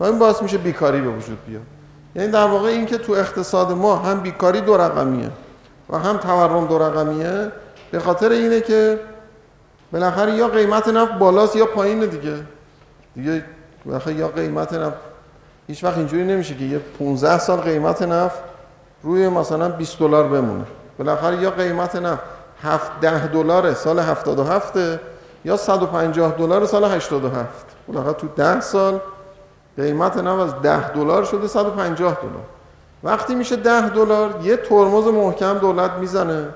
و این باعث میشه بیکاری به وجود بیاد. یعنی در واقع این که تو اقتصاد ما هم بیکاری دو رقمیه. و هم تورم دو رقمیه. به خاطر اینه که بالاخره یا قیمت نفت بالاست یا پایینه دیگه. دیگه بالاخره یا قیمت نفت هیچ وقت اینجوری نمیشه که یه 15 سال قیمت نفت روی مثلا 20 دلار بمونه. بالاخره یا قیمت نفت 7 10 دلار سال 77 یا 150 دلار سال 87 بالاخره تو 10 سال قیمت نفت از 10 دلار شده 150 دلار. وقتی میشه 10 دلار یه ترمز محکم دولت می‌زنه.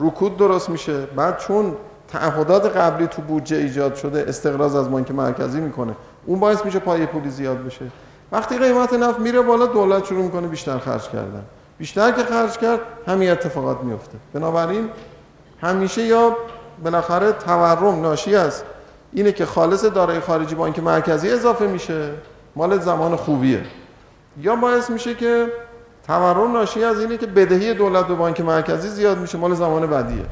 رکود درست میشه. بعد چون تعهدات قبلی تو بودجه ایجاد شده استقراض از بانک مرکزی می‌کنه. اون باعث میشه پایه پولی زیاد بشه. وقتی قیمت نفت میره بالا دولت شروع می‌کنه بیشتر خرج کردن. بیشتر که خرج کرد همین اتفاقات میفته بنابراین همیشه یا بالاخره تورم ناشی از اینه که خالص دارای خارجی بانک مرکزی اضافه میشه. مال زمان خوبیه. یا باعث میشه که تورم ناشی از اینه که بدهی دولت به بانک مرکزی زیاد میشه مال زمان بعدیه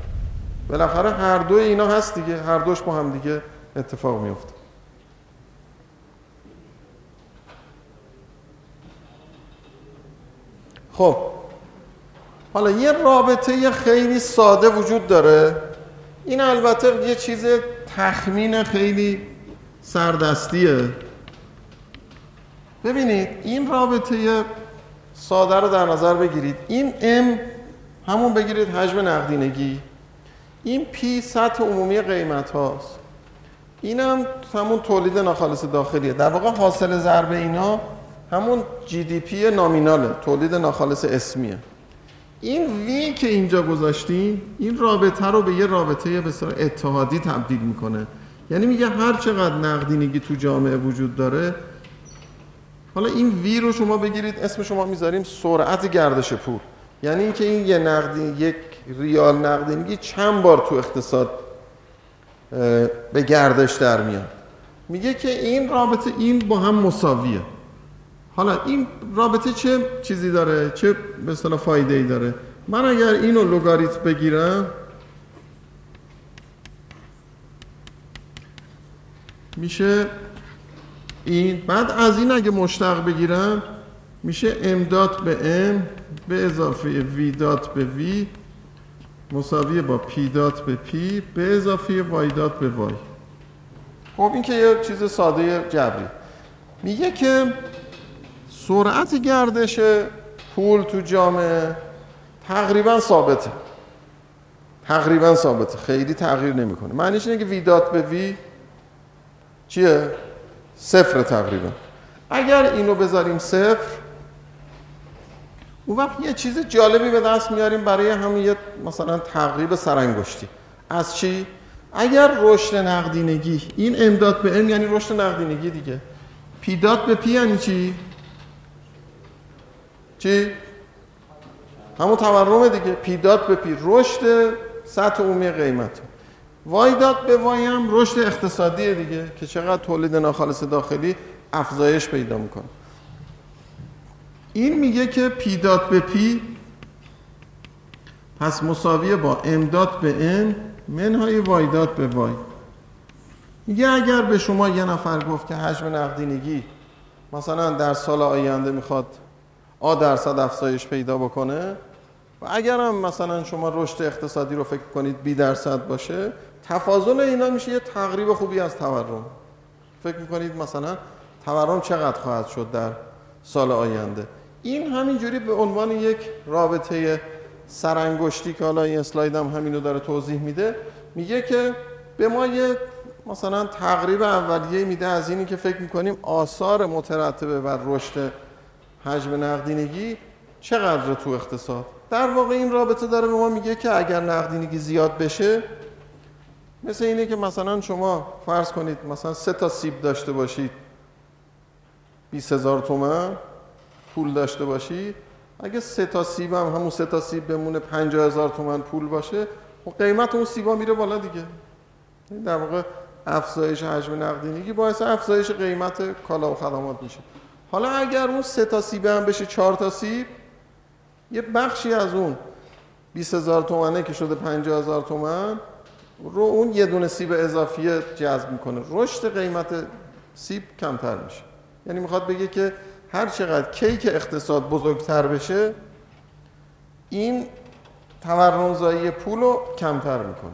بالاخره هر دو اینا هست دیگه هر دوش با هم دیگه اتفاق میفته خب حالا یه رابطه خیلی ساده وجود داره. این البته یه چیز تخمین خیلی سردستیه. ببینید این رابطه ساده رو در نظر بگیرید. این M همون بگیرید حجم نقدینگی. این پی سطح عمومی قیمت هاست. این هم همون تولید ناخالص داخلیه. در واقع حاصل ضرب اینا همون جی دی پی نامیناله. تولید ناخالص اسمیه. این وی که اینجا گذاشتیم این رابطه رو به یه رابطه به اتحادی تبدیل می‌کنه. یعنی میگه هر چقدر نقدینگی تو جامعه وجود داره حالا این وی رو شما بگیرید اسم شما می‌ذاریم سرعت گردش پول. یعنی اینکه این یه نقدی یک ریال نقدینگی چند بار تو اقتصاد به گردش در میاد. میگه که این رابطه این با هم مساویه. حالا این رابطه چه چیزی داره؟ چه به اصطلاح فایده ای داره؟ من اگر اینو لگاریتم بگیرم میشه این بعد از این اگه مشتق بگیرم میشه M dot به M به اضافه وی دات به وی مساوی با P dot به P به اضافه Y dot به Y. خب این که یه چیز ساده جبری. میگه که سرعت گردش پول تو جامعه تقریبا ثابته. تقریبا ثابته. خیلی تغییر نمی‌کنه. معنیش اینه که وی دات به وی چیه؟ صفر تقریبا. اگر اینو بذاریم صفر اون وقت یه چیز جالبی به دست میاریم برای همین یه مثلا تقریب سرانگشتی. از چی؟ اگر رشد نقدینگی این M dot به M یعنی رشد نقدینگی دیگه. P dot به P یعنی چی؟ چی؟ همون تورم دیگه. P dot به P رشد سطح عمومی قیمت. Y dot به Y هم رشد اقتصادی دیگه که چقدر تولید ناخالص داخلی افزایش پیدا می‌کنه. این میگه که P dot به P پس مساویه با M dot به M منهای Y dot به Y. میگه اگر به شما یه نفر گفت که حجم نقدینگی مثلا در سال آینده می‌خواد آ درصد افزایش پیدا بکنه و اگر هم مثلا شما رشد اقتصادی رو فکر کنید بی درصد باشه تفاضل اینا میشه یه تقریب خوبی از تورم. فکر می‌کنید مثلا تورم چقدر خواهد شد در سال آینده؟ این همینجوری به عنوان یک رابطه سرانگشتی که حالا این اسلایدم همینو داره توضیح میده میگه که به ما یه مثلا تقریب اولیه میده از اینی که فکر می‌کنیم آثار مترتبه بر رشد حجم نقدینگی چقدر تو اقتصاد. در واقع این رابطه داره به ما میگه که اگر نقدینگی زیاد بشه مثل اینه که مثلا شما فرض کنید مثلا سه تا سیب داشته باشید 20 هزار تومن پول داشته باشید. اگه سه تا سیب هم همون سه تا سیب بمونه 50 هزار تومن پول باشه و خب قیمت اون سیبا میره بالا دیگه. در واقع افزایش حجم نقدینگی باعث افزایش قیمت کالا و خدمات میشه. حالا اگر اون سه تا سیب هم بشه چهار تا سیب یه بخشی از اون 20 هزار تومنه که شده 50 هزار تومن رو اون یه دونه سیب اضافی جذب می‌کنه. رشد قیمت سیب کمتر میشه. یعنی می‌خواد بگه که هر چقدر کیک اقتصاد بزرگتر بشه این تورمزایی پول رو کمتر می‌کنه.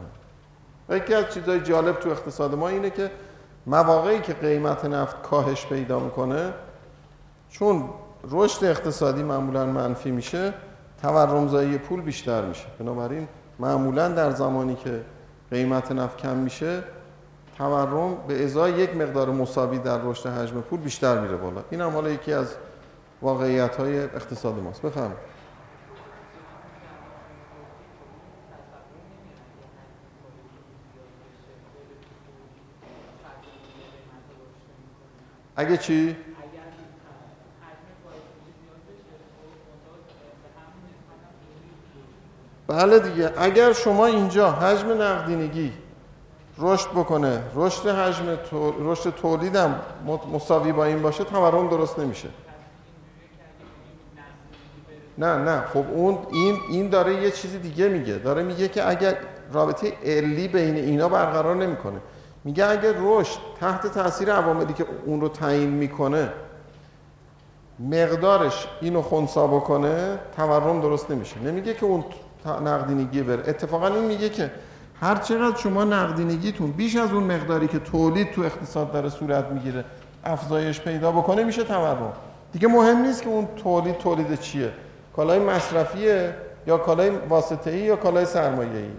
و یکی از چیزهای جالب تو اقتصاد ما اینه که مواقعی که قیمت نفت کاهش پیدا می‌کنه چون رشد اقتصادی معمولا منفی میشه تورمزایی پول بیشتر میشه. بنابراین معمولا در زمانی که قیمت نفت کم میشه تورم به ازای یک مقدار مساوی در رشد حجم پول بیشتر میره بالا. این هم حالا یکی از واقعیت های اقتصاد ماست. بفرمایید. اگه چی؟ بله دیگه اگر شما اینجا حجم نقدینگی رشد بکنه رشد حجم رشد تولیدم مساوی با این باشه تورم درست نمیشه. نه نه خب اون این این داره یه چیزی دیگه میگه. داره میگه که اگر رابطه علی بین اینا برقرار نمی‌کنه. میگه اگر رشد تحت تاثیر عواملی که اون رو تعیین می‌کنه مقدارش اینو خونسا بکنه تورم درست نمیشه. نمیگه که اون نقدینگی بره. اتفاقا این میگه که هر چقدر شما نقدینگیتون بیش از اون مقداری که تولید تو اقتصاد داره صورت می‌گیره افزایش پیدا بکنه میشه تورم دیگه مهم نیست که اون تولید تولید چیه. کالای مصرفیه یا کالای واسطه‌ای یا کالای سرمایه‌ایه.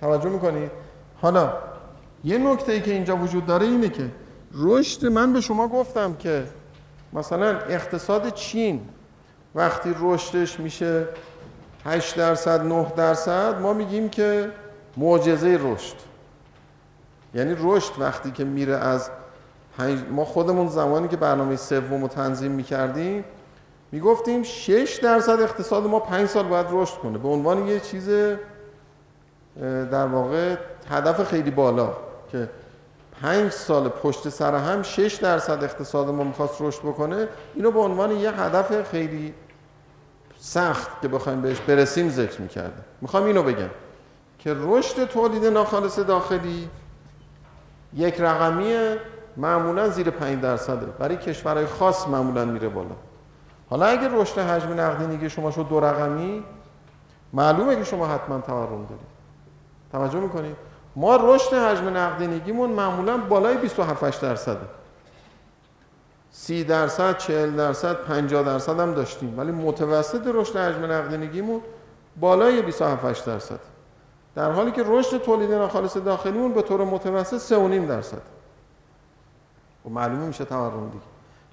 توجه می‌کنید حالا یه نکته ای که اینجا وجود داره اینه که رشد من به شما گفتم که مثلا اقتصاد چین وقتی رشدش میشه 8 درصد 9 درصد ما میگیم که معجزه رشد. یعنی رشد وقتی که میره از ما خودمون زمانی که برنامه سوم رو تنظیم می‌کردیم می‌گفتیم 6 درصد اقتصاد ما 5 سال باید رشد کنه. به عنوان یه چیز در واقع هدف خیلی بالا که 5 سال پشت سر هم 6 درصد اقتصاد ما می‌خواست رشد بکنه اینو به عنوان یه هدف خیلی سخت که بخوایم بهش برسیم ذکر می‌کرده می‌خوام اینو بگم که رشد تولید ناخالص داخلی یک رقمی معمولا زیر 5 درصده. برای کشورهای خاص معمولا میره بالا. حالا اگر رشد حجم نقدینگی شما شد دو رقمی معلومه که شما حتما تورم دارید. توجه می‌کنید ما رشد حجم نقدینگیمون معمولا بالای 27 درصده. 30 درصد 40 درصد 50 درصد هم داشتیم. ولی متوسط رشد حجم نقدینگیمون بالای 27 درصد. در حالی که رشد تولید ناخالص داخلیمون به طور متوسط 3.5 درصد. و خب معلومه میشه تورم دیگه.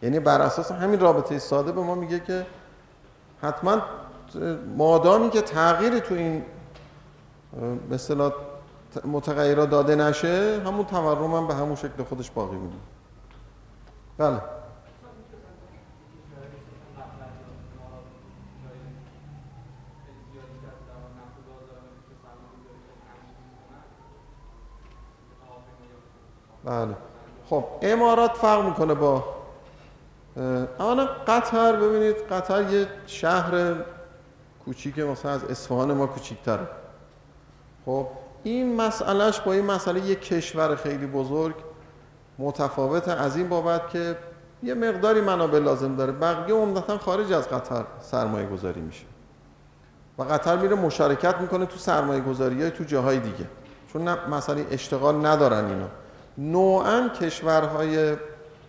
یعنی بر اساس همین رابطه ساده به ما میگه که حتما مادامی که تغییری تو این به اصطلاح متغیرات داده نشه همون تورم هم به همون شکل خودش باقی میمونه بله. بله. خب امارات فرق می‌کنه با اولا قطر ببینید قطر یه شهر کوچیک مثلا از اصفهان ما کوچیک‌تره. خب این مسئلهش با این مسئله یک کشور خیلی بزرگ متفاوته از این بابت که یه مقداری منابع لازم داره. بقیه عمدتا خارج از قطر سرمایه گذاری میشه. و قطر میره مشارکت می‌کنه تو سرمایه گذاری تو جاهای دیگه. چون مسئله اشتغال ندارن اینا. نوعا کشورهای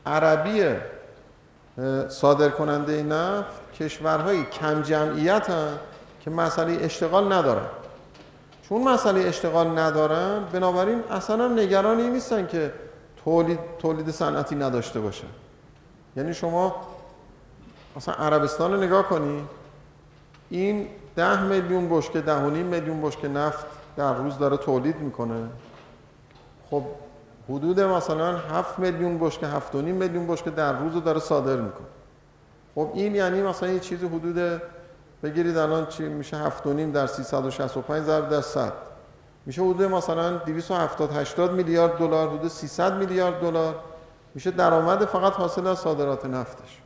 عربی صادر کننده نفت کشورهای کم جمعیت هن که مسئله اشتغال ندارن. چون مسئله اشتغال ندارن بنابراین اصلا نگران این نیستن که تولید تولید صنعتی نداشته باشه یعنی شما مثلا عربستان رو نگاه کنی این ده میلیون بشکه ده و میلیون بشکه نفت در روز داره تولید می‌کنه. خب حدود مثلا 7 میلیون بشکه 7 و نیم میلیون بشکه در روز رو داره صادر می‌کنه. خب این یعنی مثلا یه چیزی حدود بگیرید الان چی میشه؟ 7 و نیم در 365 ضرب در 100 میشه حدود مثلا 270 80 میلیارد دلار حدود 300 میلیارد دلار. میشه درآمد فقط حاصل از صادرات نفتش.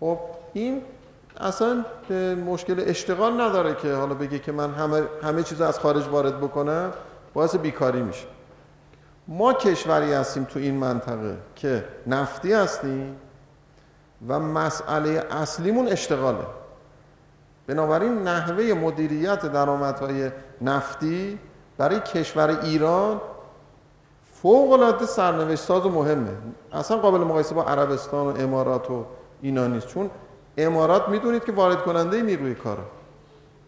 خب این اصلا مشکل اشتغال نداره که حالا بگه که من همه همه چیز از خارج وارد بکنم. باعث بیکاری میشه. ما کشوری هستیم تو این منطقه که نفتی هستیم و مسئله اصلیمون اشتغاله. بنابراین نحوه مدیریت درآمدهای نفتی برای کشور ایران فوق العاده سرنوشت ساز و مهمه. اصلا قابل مقایسه با عربستان و امارات و اینا نیست. چون امارات می‌دونید که وارد کننده نیروی کاره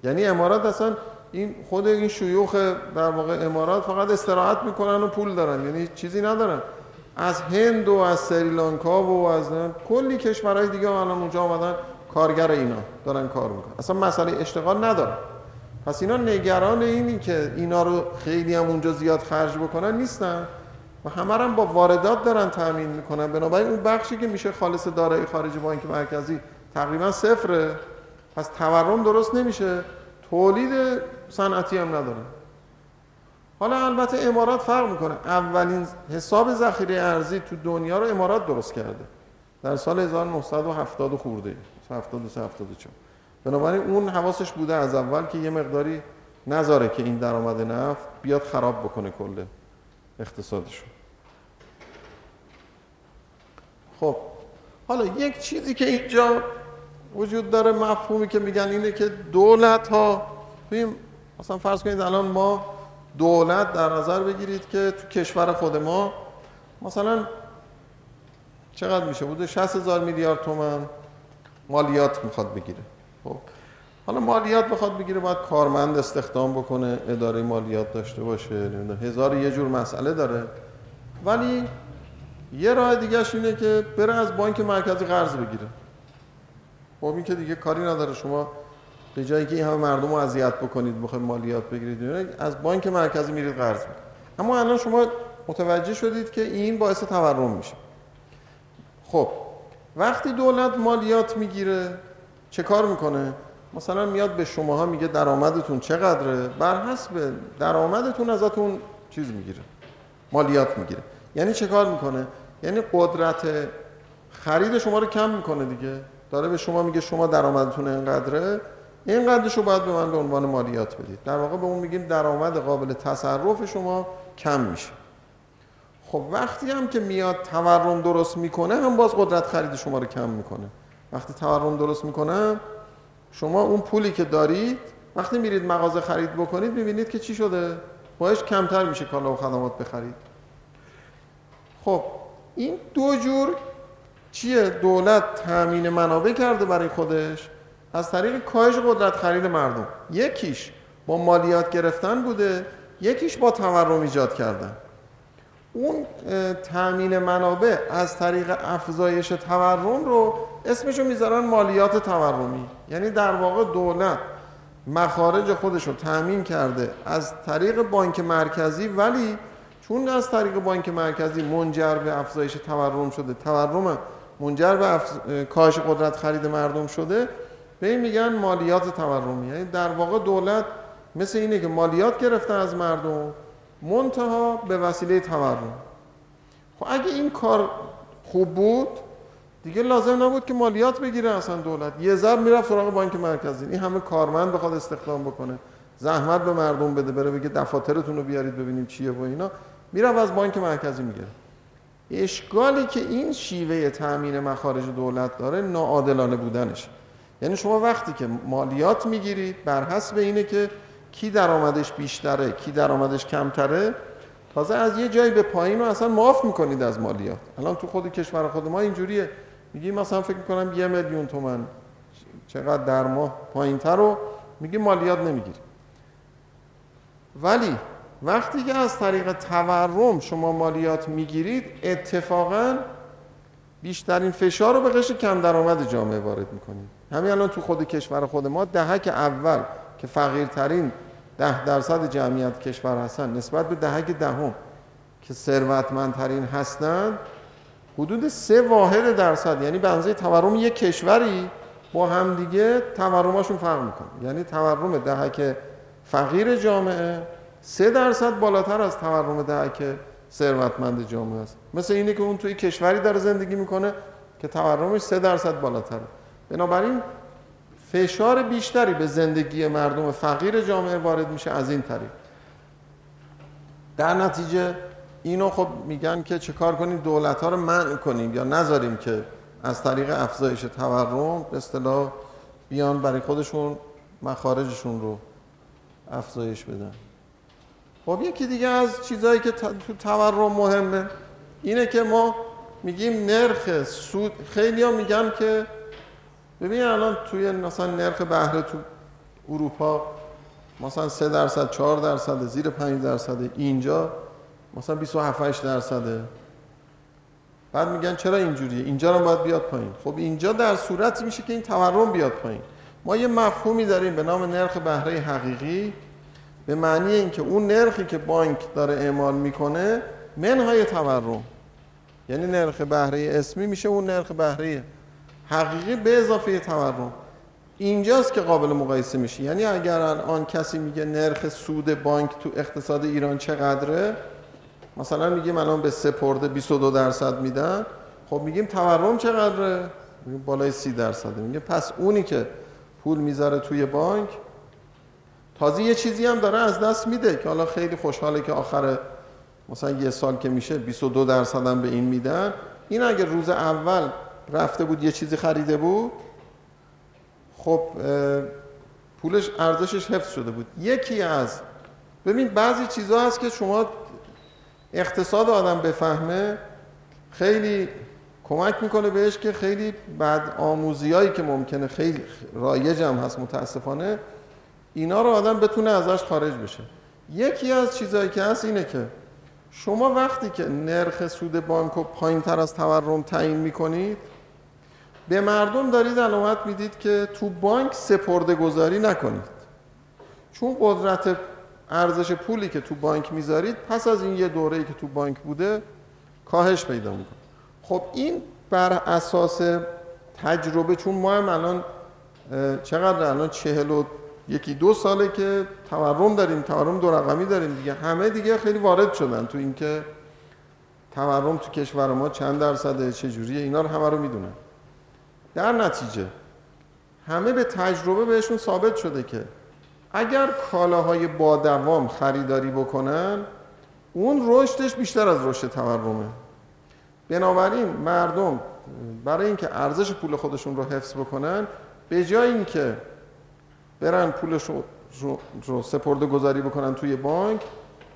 یعنی امارات اصلا این خود این شیوخ در واقع امارات فقط استراحت می‌کنن و پول دارن یعنی چیزی ندارن. از هند و از سریلانکا و از کلی کشورهای دیگه الان اونجا آمدن کارگر اینا دارن کار می‌کنن. اصلا مسئله اشتغال ندارن پس اینا نگران اینی که اینا رو خیلی هم اونجا زیاد خرج بکنن نیستن. و همه هم با واردات دارن تامین می‌کنن. بنابراین اون بخشی که میشه خالص دارایی خارجی بانک مرکزی تقریبا صفره پس تورم درست نمیشه. تولید صنعتی هم نداره حالا البته امارات فرق می‌کنه. اولین حساب ذخیره ارزی تو دنیا رو امارات درست کرده. در سال 1970 خورده. 73 74 بنابراین اون حواسش بوده از اول که یه مقداری نذاره که این درآمد نفت بیاد خراب بکنه کل اقتصادشون خب حالا یک چیزی که اینجا وجود داره مفهومی که میگن اینه که دولت ها مثلا فرض کنید الان ما دولت در نظر بگیرید که تو کشور خود ما مثلا چقدر میشه؟ بوده 60 هزار میلیارد تومن مالیات می‌خواد بگیره. خب. حالا مالیات بخواد بگیره باید کارمند استخدام بکنه اداره مالیات داشته باشه هزار یه جور مسئله داره. ولی یه راه دیگه اینه که بره از بانک مرکزی قرض بگیره. خب این که دیگه کاری نداره. شما به جایی که این همه مردم رو اذیت بکنید بخواید مالیات بگیرید از بانک مرکزی میرید قرض می‌کنید. اما الان شما متوجه شدید که این باعث تورم میشه. خب وقتی دولت مالیات می‌گیره چه کار می‌کنه؟ مثلا میاد به شماها میگه درآمدتون چقدره؟ بر حسب درآمدتون ازتون چیز می‌گیره مالیات می‌گیره. یعنی چه کار می‌کنه؟ یعنی قدرت خرید شما رو کم می‌کنه دیگه. داره به شما میگه شما درآمدتون اینقدره اینقدرش رو باید به من به عنوان مالیات بدید. در واقع به اون میگیم درآمد قابل تصرف شما کم میشه. خب وقتی هم که میاد تورم درست می‌کنه هم باز قدرت خرید شما رو کم می‌کنه. وقتی تورم درست می‌کنه شما اون پولی که دارید وقتی میرید مغازه خرید بکنید می‌بینید که چی شده؟ باش کمتر میشه کالا و خدمات بخرید. خب این دو جور چیه؟ دولت تامین منابع کرده برای خودش. از طریق کاهش قدرت خرید مردم. یکیش با مالیات گرفتن بوده یکیش با تورم ایجاد کردن. اون تامین منابع از طریق افزایش تورم رو اسمشو می‌ذارن مالیات تورمی. یعنی در واقع دولت مخارج خودش رو تامین کرده از طریق بانک مرکزی ولی چون از طریق بانک مرکزی منجر به افزایش تورم شده تورم منجر به افز... کاهش قدرت خرید مردم شده به این میگن مالیات تورمی. یعنی در واقع دولت مثل اینه که مالیات گرفته از مردم منتها به وسیله تورم. خب اگه این کار خوب بود دیگه لازم نبود که مالیات بگیره اصلا دولت. یه ضرب می‌رفت سراغ بانک مرکزی. این همه کارمند بخواد استخدام بکنه. زحمت به مردم بده بره بگه دفاترتون رو بیارید ببینیم چیه و اینا. می‌رفت از بانک مرکزی می‌گیره اشکالی که این شیوه تامین مخارج دولت داره ناعادلانه بودنشه. یعنی شما وقتی که مالیات می‌گیرید بر حسب اینه که کی درآمدش بیشتره کی درآمدش کمتره تازه از یه جایی به پایین رو اصلا معاف می‌کنید از مالیات. الان تو خود کشور خود ما اینجوریه. میگی مثلا فکر می‌کنم یه میلیون تومن. چقدر در ماه پایین تر رو میگی مالیات نمی‌گیری. ولی وقتی که از طریق تورم شما مالیات می‌گیرید اتفاقا بیشترین فشار رو به قشر کم درآمد جامعه وارد می‌کنید. همین الان تو خود کشور خود ما دهک اول که فقیرترین ده درصد جمعیت کشور هستن نسبت به دهک دهم که ثروتمندترین هستند حدود سه واحد درصد. یعنی به اندازه تورم یک کشوری با همدیگه تورماشون فرق می‌کنه. یعنی تورم دهک فقیر جامعه سه درصد بالاتر از تورم دهک ثروتمند جامعه است. مثل اینه که اون توی کشوری داره زندگی می‌کنه که تورمش سه درصد بالاتره. بنابراین فشار بیشتری به زندگی مردم فقیر جامعه وارد میشه از این طریق. در نتیجه اینو خب میگن که چه کار کنیم؟ دولت ها رو منع کنیم یا نذاریم که از طریق افزایش تورم به اصطلاح بیان برای خودشون مخارجشون رو افزایش بدن. خب یکی دیگه از چیزهایی که تو تورم مهمه اینه که ما میگیم نرخ سود خیلی ها میگن که ببین الان توی مثلا نرخ بهره تو اروپا مثلا 3 درصد 4 درصد زیر 5 درصد. اینجا مثلا 27 8 درصده بعد میگن چرا اینجوریه؟ اینجا رو باید بیاد پایین. خب اینجا در صورتی میشه که این تورم بیاد پایین. ما یه مفهومی داریم به نام نرخ بهره حقیقی به معنی اینکه اون نرخی که بانک داره اعمال می‌کنه منهای تورم. یعنی نرخ بهره اسمی میشه اون نرخ بهره حقیقی به اضافه تورم اینجاست که قابل مقایسه میشه یعنی اگر آن کسی میگه نرخ سود بانک تو اقتصاد ایران چقدره مثلا میگیم الان به سپرده 22 درصد میدن. خب میگیم تورم چقدره؟ میگیم بالای 30 درصده. میگه پس اونی که پول می‌ذاره توی بانک تازه یه چیزی هم داره از دست میده که حالا خیلی خوشحاله که آخر مثلا یه سال که میشه 22 درصد هم به این میدن. این اگر روز اول رفته بود یه چیزی خریده بود. خب پولش ارزشش حفظ شده بود. یکی از ببین بعضی چیزها هست که شما اقتصاد آدم بفهمه خیلی کمک می‌کنه بهش که خیلی بد آموزیایی که ممکنه خیلی رایج هم هست متاسفانه اینا رو آدم بتونه ازش خارج بشه. یکی از چیزهایی که هست اینه که شما وقتی که نرخ سود بانک رو پایین تر از تورم تعیین می‌کنید به مردم دارید علامت می‌دید که تو بانک سپرده گذاری نکنید. چون قدرت ارزش پولی که تو بانک می‌ذارید پس از این یه دوره که تو بانک بوده کاهش پیدا می‌کنه. خب این بر اساس تجربه چون ما هم الان چقدر الان چهل و یکی دو ساله که تورم داریم تورم دو رقمی داریم دیگه. همه دیگه خیلی وارد شدن تو اینکه تورم تو کشور ما چند درصده چجوریه اینا رو همه رو می‌دونن. در نتیجه همه به تجربه بهشون ثابت شده که اگر کالاهای با دوام خریداری بکنن اون رشدش بیشتر از رشد تورمه. بنابراین مردم برای اینکه ارزش پول خودشون رو حفظ بکنن به جای اینکه برن پولش رو, سپرده گذاری بکنن توی بانک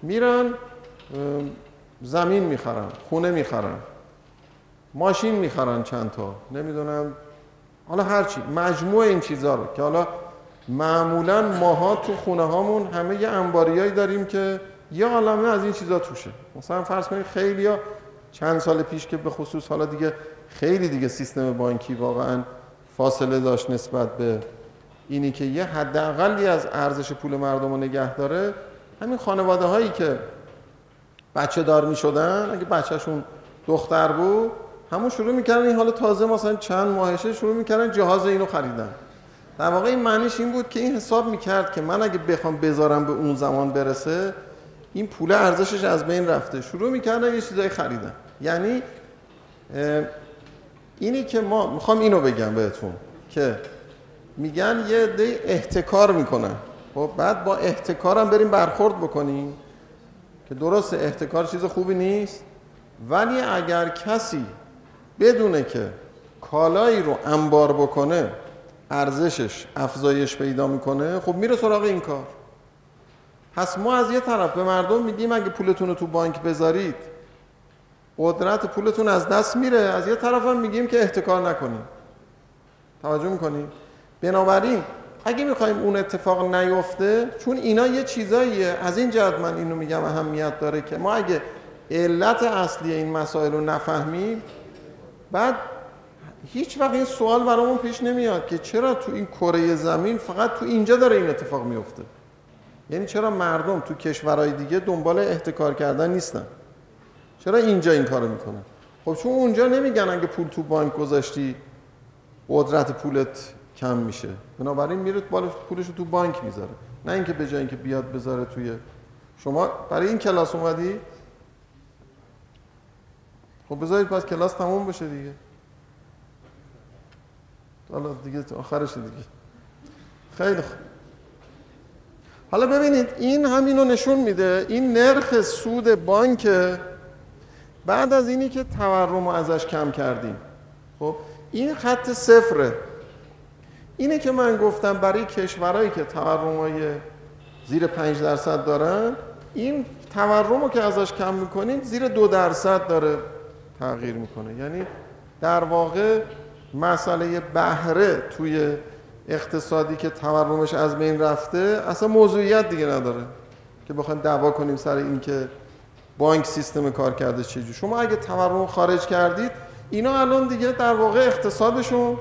میرن زمین می‌خرن خونه می‌خرن ماشین می‌خرن چند تا نمی‌دونم حالا هرچی مجموع این چیزها رو که حالا معمولا ماها تو خونه هامون همه یه انباریایی داریم که یه عالمه از این چیزا توشه. مثلا فرض کنید خیلی ها چند سال پیش که به خصوص حالا دیگه خیلی دیگه سیستم بانکی واقعا فاصله داشت نسبت به اینی که یه حداقلی از ارزش پول مردم رو نگه داره همین خانواده هایی که بچه دار می شدن اگه بچهشون دختر بود همون شروع می‌کردن این حالا تازه مثلا چند ماهشه شروع می‌کردن جهاز اینو خریدن. در واقع این معنیش این بود که این حساب می‌کرد که من اگه بخوام بذارم به اون زمان برسه این پول ارزشش از بین رفته. شروع می‌کردن یه چیزایی خریدن. یعنی اینی که ما می‌خوام اینو بگم بهتون که میگن یه دی احتکار می‌کنن. خب بعد با احتکارم بریم برخورد بکنیم که درست احتکار چیز خوبی نیست. ولی اگر کسی بدونه که کالایی رو انبار بکنه ارزشش افزایش پیدا می‌کنه خب میره سراغ این کار. پس ما از یه طرف به مردم میگیم اگه پولتون رو تو بانک بذارید قدرت پولتون از دست میره. از یه طرف هم میگیم که احتکار نکنید توجه می‌کنید بنابراین اگه می‌خوایم اون اتفاق نیفته چون اینا یه چیزاییه. از این جهت من اینو میگم اهمیت داره که ما اگه علت اصلی این مسائل رو نفهمیم بعد هیچ وقت این سوال برامون پیش نمیاد که چرا تو این کره زمین فقط تو اینجا داره این اتفاق میفته؟ یعنی چرا مردم تو کشورهای دیگه دنبال احتکار کردن نیستن؟ چرا اینجا این کارو می‌کنن؟ خب چون اونجا نمیگن اگه پول تو بانک گذاشتی قدرت پولت کم میشه. بنابراین میره پولش رو تو بانک می‌ذاره. نه اینکه به جای اینکه بیاد بذاره توی شما برای این کلاس اومدی؟ خب بذارید پس کلاس تموم بشه دیگه. حالا دیگه آخرش دیگه. خیلی خوب. حالا ببینید این همینو نشون میده این نرخ سود بانک بعد از اینی که تورم رو ازش کم کردیم. خب این خط صفره. اینه که من گفتم برای کشورهایی که تورم زیر 5 درصد دارن این تورم رو که ازش کم می‌کنیم زیر دو درصد داره. تغییر می‌کنه. یعنی در واقع مسئله بهره توی اقتصادی که تورمش از بین رفته اصلا موضوعیت دیگه نداره که بخوایم دعوا کنیم سر این که بانک سیستم کار کرده چجور شما اگه تورم خارج کردید اینا الان دیگه در واقع اقتصادشون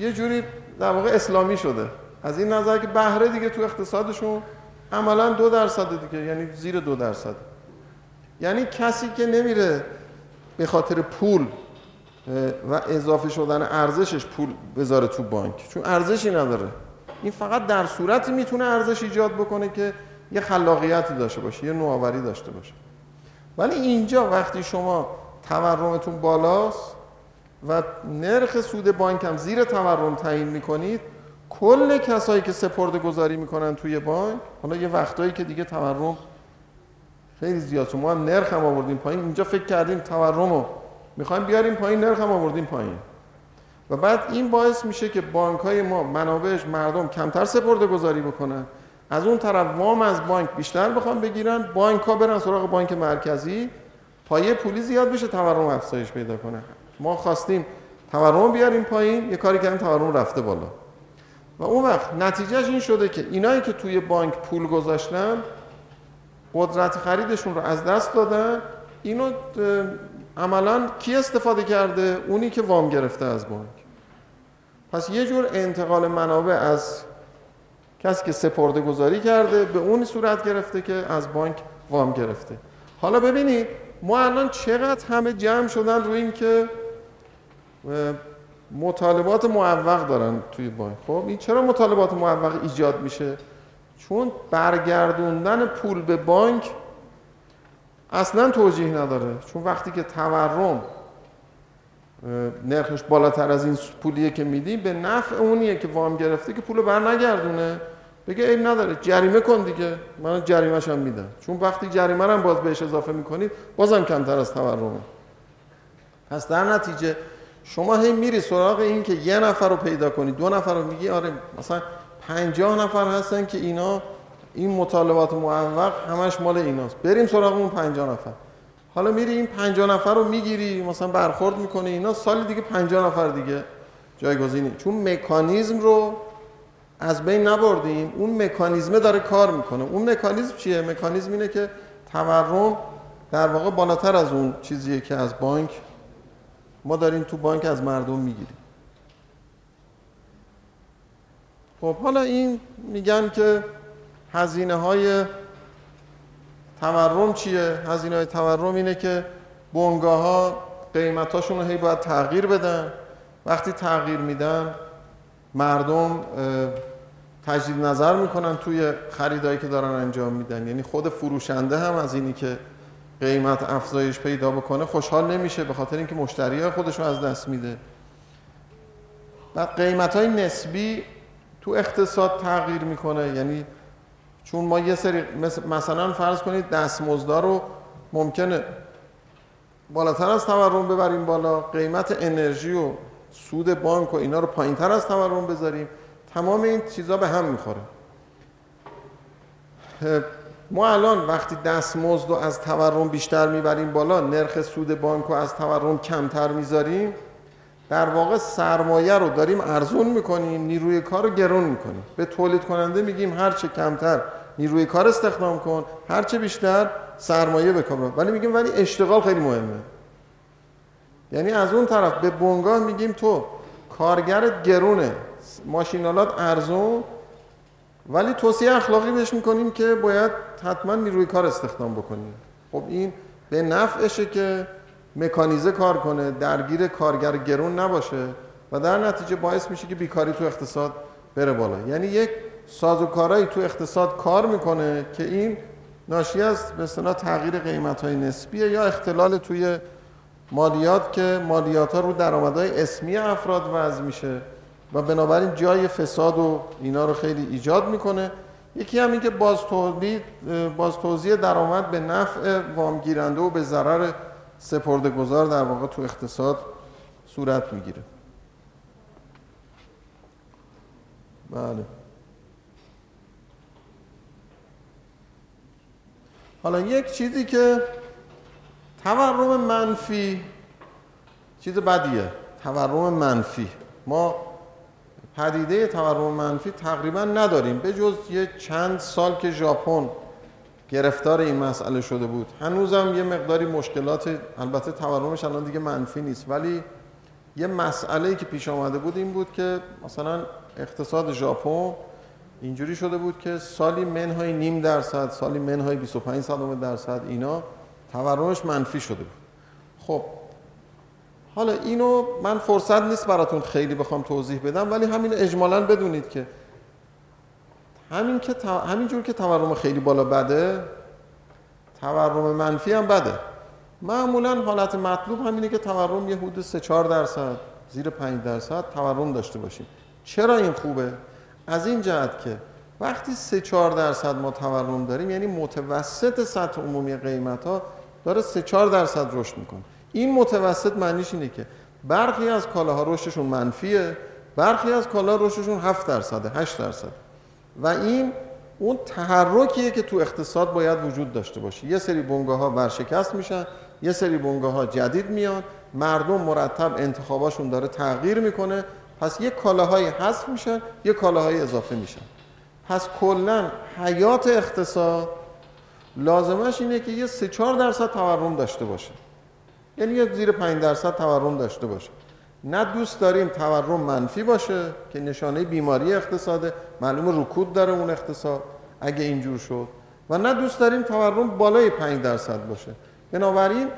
یه جوری در واقع اسلامی شده. از این نظر که بهره دیگه تو اقتصادشون عملا دو درصد دیگه یعنی زیر دو درصد. یعنی کسی که نمیره به خاطر پول و اضافه شدن ارزشش پول بذاره تو بانک. چون ارزشی نداره. این فقط در صورتی می‌تونه ارزش ایجاد بکنه که یه خلاقیتی داشته باشه یه نوآوری داشته باشه. ولی اینجا وقتی شما تورمتون بالاست و نرخ سود بانک هم زیر تورم تعیین می‌کنید کل کسایی که سپرده گذاری می‌کنن توی بانک حالا یه وقتایی که دیگه تورم خیلی زیاد ما هم نرخ هم آوردیم پایین. اینجا فکر کردیم تورم رو می‌خوایم بیاریم پایین نرخ هم آوردیم پایین. و بعد این باعث میشه که بانک های ما منابعش مردم کمتر سپرده گذاری بکنن. از اون طرف وام از بانک بیشتر بخوام بگیرن بانک ها برن سراغ بانک مرکزی. پایه پولی زیاد بشه تورم افزایش پیدا کنه. ما خواستیم تورم بیاریم پایین یه کاری کردیم تورم رفته بالا. و اون وقت نتیجهش این شده که اینایی که توی بانک پول گذاشتن قدرت خریدشون رو از دست دادن. اینو عملا کی استفاده کرده؟ اونی که وام گرفته از بانک. پس یه جور انتقال منابع از کسی که سپرده گذاری کرده به اون صورت گرفته که از بانک وام گرفته. حالا ببینید ما الان چقدر همه جمع شدن روی این که مطالبات معوق دارن توی بانک. خب این چرا مطالبات معوق ایجاد میشه؟ چون برگردوندن پول به بانک اصلا توجیه نداره. چون وقتی که تورم نرخش بالاتر از این پولیه که میدیم به نفع اونیه که وام گرفته که پول بر نگردونه بگه عیب نداره. جریمه کن دیگه. من جریمهش هم میدم. چون وقتی جریمه هم باز بهش اضافه می‌کنید بازم کمتر از تورمه. پس در نتیجه شما هی میری سراغ این که یه نفر رو پیدا کنی. دو نفر رو میگی آره مثلا پنجاه نفر هستن که اینا این مطالبات معوق همش مال ایناست. بریم سراغ اون پنجاه نفر. حالا میری این پنجاه نفر رو می‌گیری مثلا برخورد می‌کنه اینا سال دیگه پنجاه نفر دیگه جایگزینی چون مکانیزم رو از بین نبردیم اون مکانیزمه داره کار می‌کنه. اون مکانیزم چیه؟ مکانیزم اینه که تورم در واقع بالاتر از اون چیزیه که از بانک ما داریم تو بانک از مردم می‌گیریم. خب حالا این میگن که هزینه های تورم چیه؟ هزینه های تورم اینه که بونگاه ها قیمتاشون رو هی باید تغییر بدن. وقتی تغییر میدن مردم تجدید نظر می‌کنن توی خریدایی که دارن انجام میدن. یعنی خود فروشنده هم از اینی که قیمت افزایش پیدا بکنه خوشحال نمیشه به خاطر اینکه مشتری خودش رو از دست میده. و قیمت های نسبی تو اقتصاد تغییر می‌کنه. یعنی چون ما یه سری مثلا فرض کنید دستمزدا رو ممکنه بالاتر از تورم ببریم بالا قیمت انرژی و سود بانک و اینا رو پایینتر از تورم بذاریم. تمام این چیزا به هم می‌خوره. ما الان وقتی دستمزد رو از تورم بیشتر می‌بریم بالا نرخ سود بانک رو از تورم کمتر می‌ذاریم در واقع سرمایه رو داریم ارزون می‌کنیم نیروی کار رو گرون می‌کنیم. به تولید کننده میگیم هر چه کمتر نیروی کار استخدام کن هر چه بیشتر سرمایه بکن. ولی میگیم ولی اشتغال خیلی مهمه. یعنی از اون طرف به بنگاه میگیم تو کارگرت گرونه ماشینالات ارزون ولی توصیه اخلاقی بهش می‌کنیم که باید حتما نیروی کار استخدام بکنیم. خب این به نفعشه که مکانیزه کار کنه درگیر کارگر گرون نباشه و در نتیجه باعث میشه که بیکاری تو اقتصاد بره بالا. یعنی یک سازوکارایی تو اقتصاد کار می‌کنه که این ناشی از به اصطلاح تغییر قیمت های نسبیه یا اختلال توی مالیات که مالیات ها رو درآمدهای اسمی افراد وضع میشه و بنابراین جای فساد و اینا رو خیلی ایجاد می‌کنه. یکی هم این که باز توزیع درآمد به نفع وامگیرنده و به ضرر سپرده گذار در واقع تو اقتصاد صورت می‌گیره. بله. حالا یک چیزی که تورم منفی چیز بدیه. تورم منفی. ما پدیده تورم منفی تقریبا نداریم. به جز یه چند سال که ژاپن گرفتار این مسئله شده بود. هنوزم یه مقداری مشکلات البته تورمش الان دیگه منفی نیست ولی یه مسئله که پیش آمده بود این بود که مثلا اقتصاد ژاپن اینجوری شده بود که سالی منهای نیم درصد سالی منهای 25 صدم درصد اینا تورمش منفی شده بود. خب حالا اینو من فرصت نیست براتون خیلی بخوام توضیح بدم ولی همین اجمالا بدونید که همین که همینجور که تورم خیلی بالا بده تورم منفی هم بده. معمولا حالت مطلوب همینه که تورم یه حدود 3 4 درصد زیر 5 درصد تورم داشته باشیم. چرا این خوبه؟ از این جهت که وقتی 3 4 درصد ما تورم داریم یعنی متوسط سطح عمومی قیمت ها داره 3 4 درصد رشد می‌کنه. این متوسط معنیش اینه که برخی از کالاها رشدشون منفیه برخی از کالا رشدشون 7 درصده 8 درصد و این اون تحرکیه که تو اقتصاد باید وجود داشته باشه. یه سری بنگاه ها ورشکست میشن یه سری بنگاه ها جدید میان مردم مرتب انتخاباشون داره تغییر می‌کنه پس یه کالاهای حذف میشن یه کالاهای اضافه میشن. پس کلا حیات اقتصاد لازمش اینه که یه 3 4 درصد تورم داشته باشه. یعنی یه زیر 5 درصد تورم داشته باشه. نه دوست داریم تورم منفی باشه که نشانه بیماری اقتصاده معلوم رکود داره اون اقتصاد اگه اینجور شد. و نه دوست داریم تورم بالای 5 درصد باشه. بنابراین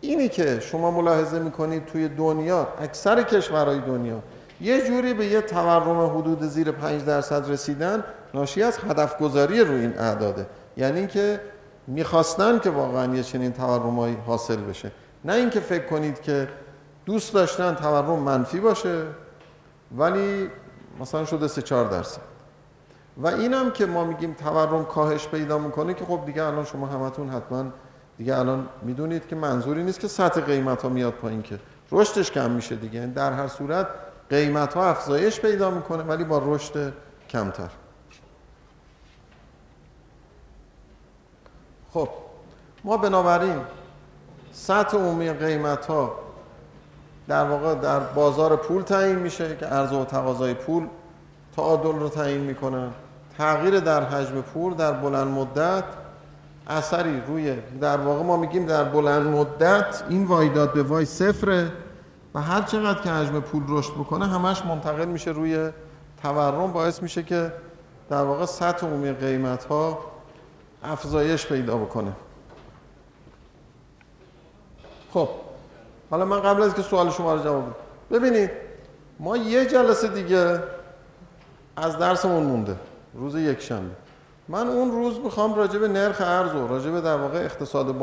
اینی که شما ملاحظه می‌کنید توی دنیا اکثر کشورهای دنیا یه جوری به یه تورم حدود زیر 5 درصد رسیدن ناشی از هدف گذاری روی این اعداده. یعنی اینکه می‌خواستن که واقعا یه چنین تورمایی حاصل بشه. نه اینکه فکر کنید که دوست داشتن تورم منفی باشه ولی مثلا شده 3 4 درصد. و اینم که ما میگیم تورم کاهش پیدا می‌کنه که خب دیگه الان شما همتون حتما دیگه الان می‌دونید که منظوری نیست که سطح قیمت ها میاد پایین که رشدش کم میشه دیگه. یعنی در هر صورت قیمت ها افزایش پیدا می‌کنه ولی با رشد کمتر. خب ما بنابراین سطح عمومی قیمت ها در واقع در بازار پول تعیین میشه که عرضه و تقاضای پول تعادل رو تعیین می‌کنن. تغییر در حجم پول در بلند مدت اثری روی در واقع ما میگیم در بلند مدت این وایداد به وای صفره و هر چقدر که حجم پول رشد بکنه همش منتقل میشه روی تورم. باعث میشه که در واقع سطح عمومی قیمت ها افزایش پیدا بکنه. خب حالا من قبل از که سوال شما رو جواب بدم. ببینید ما یه جلسه دیگه از درسمون مونده روز یک شنبه من اون روز می‌خوام راجع به نرخ ارز و راجع به در واقع اقتصاد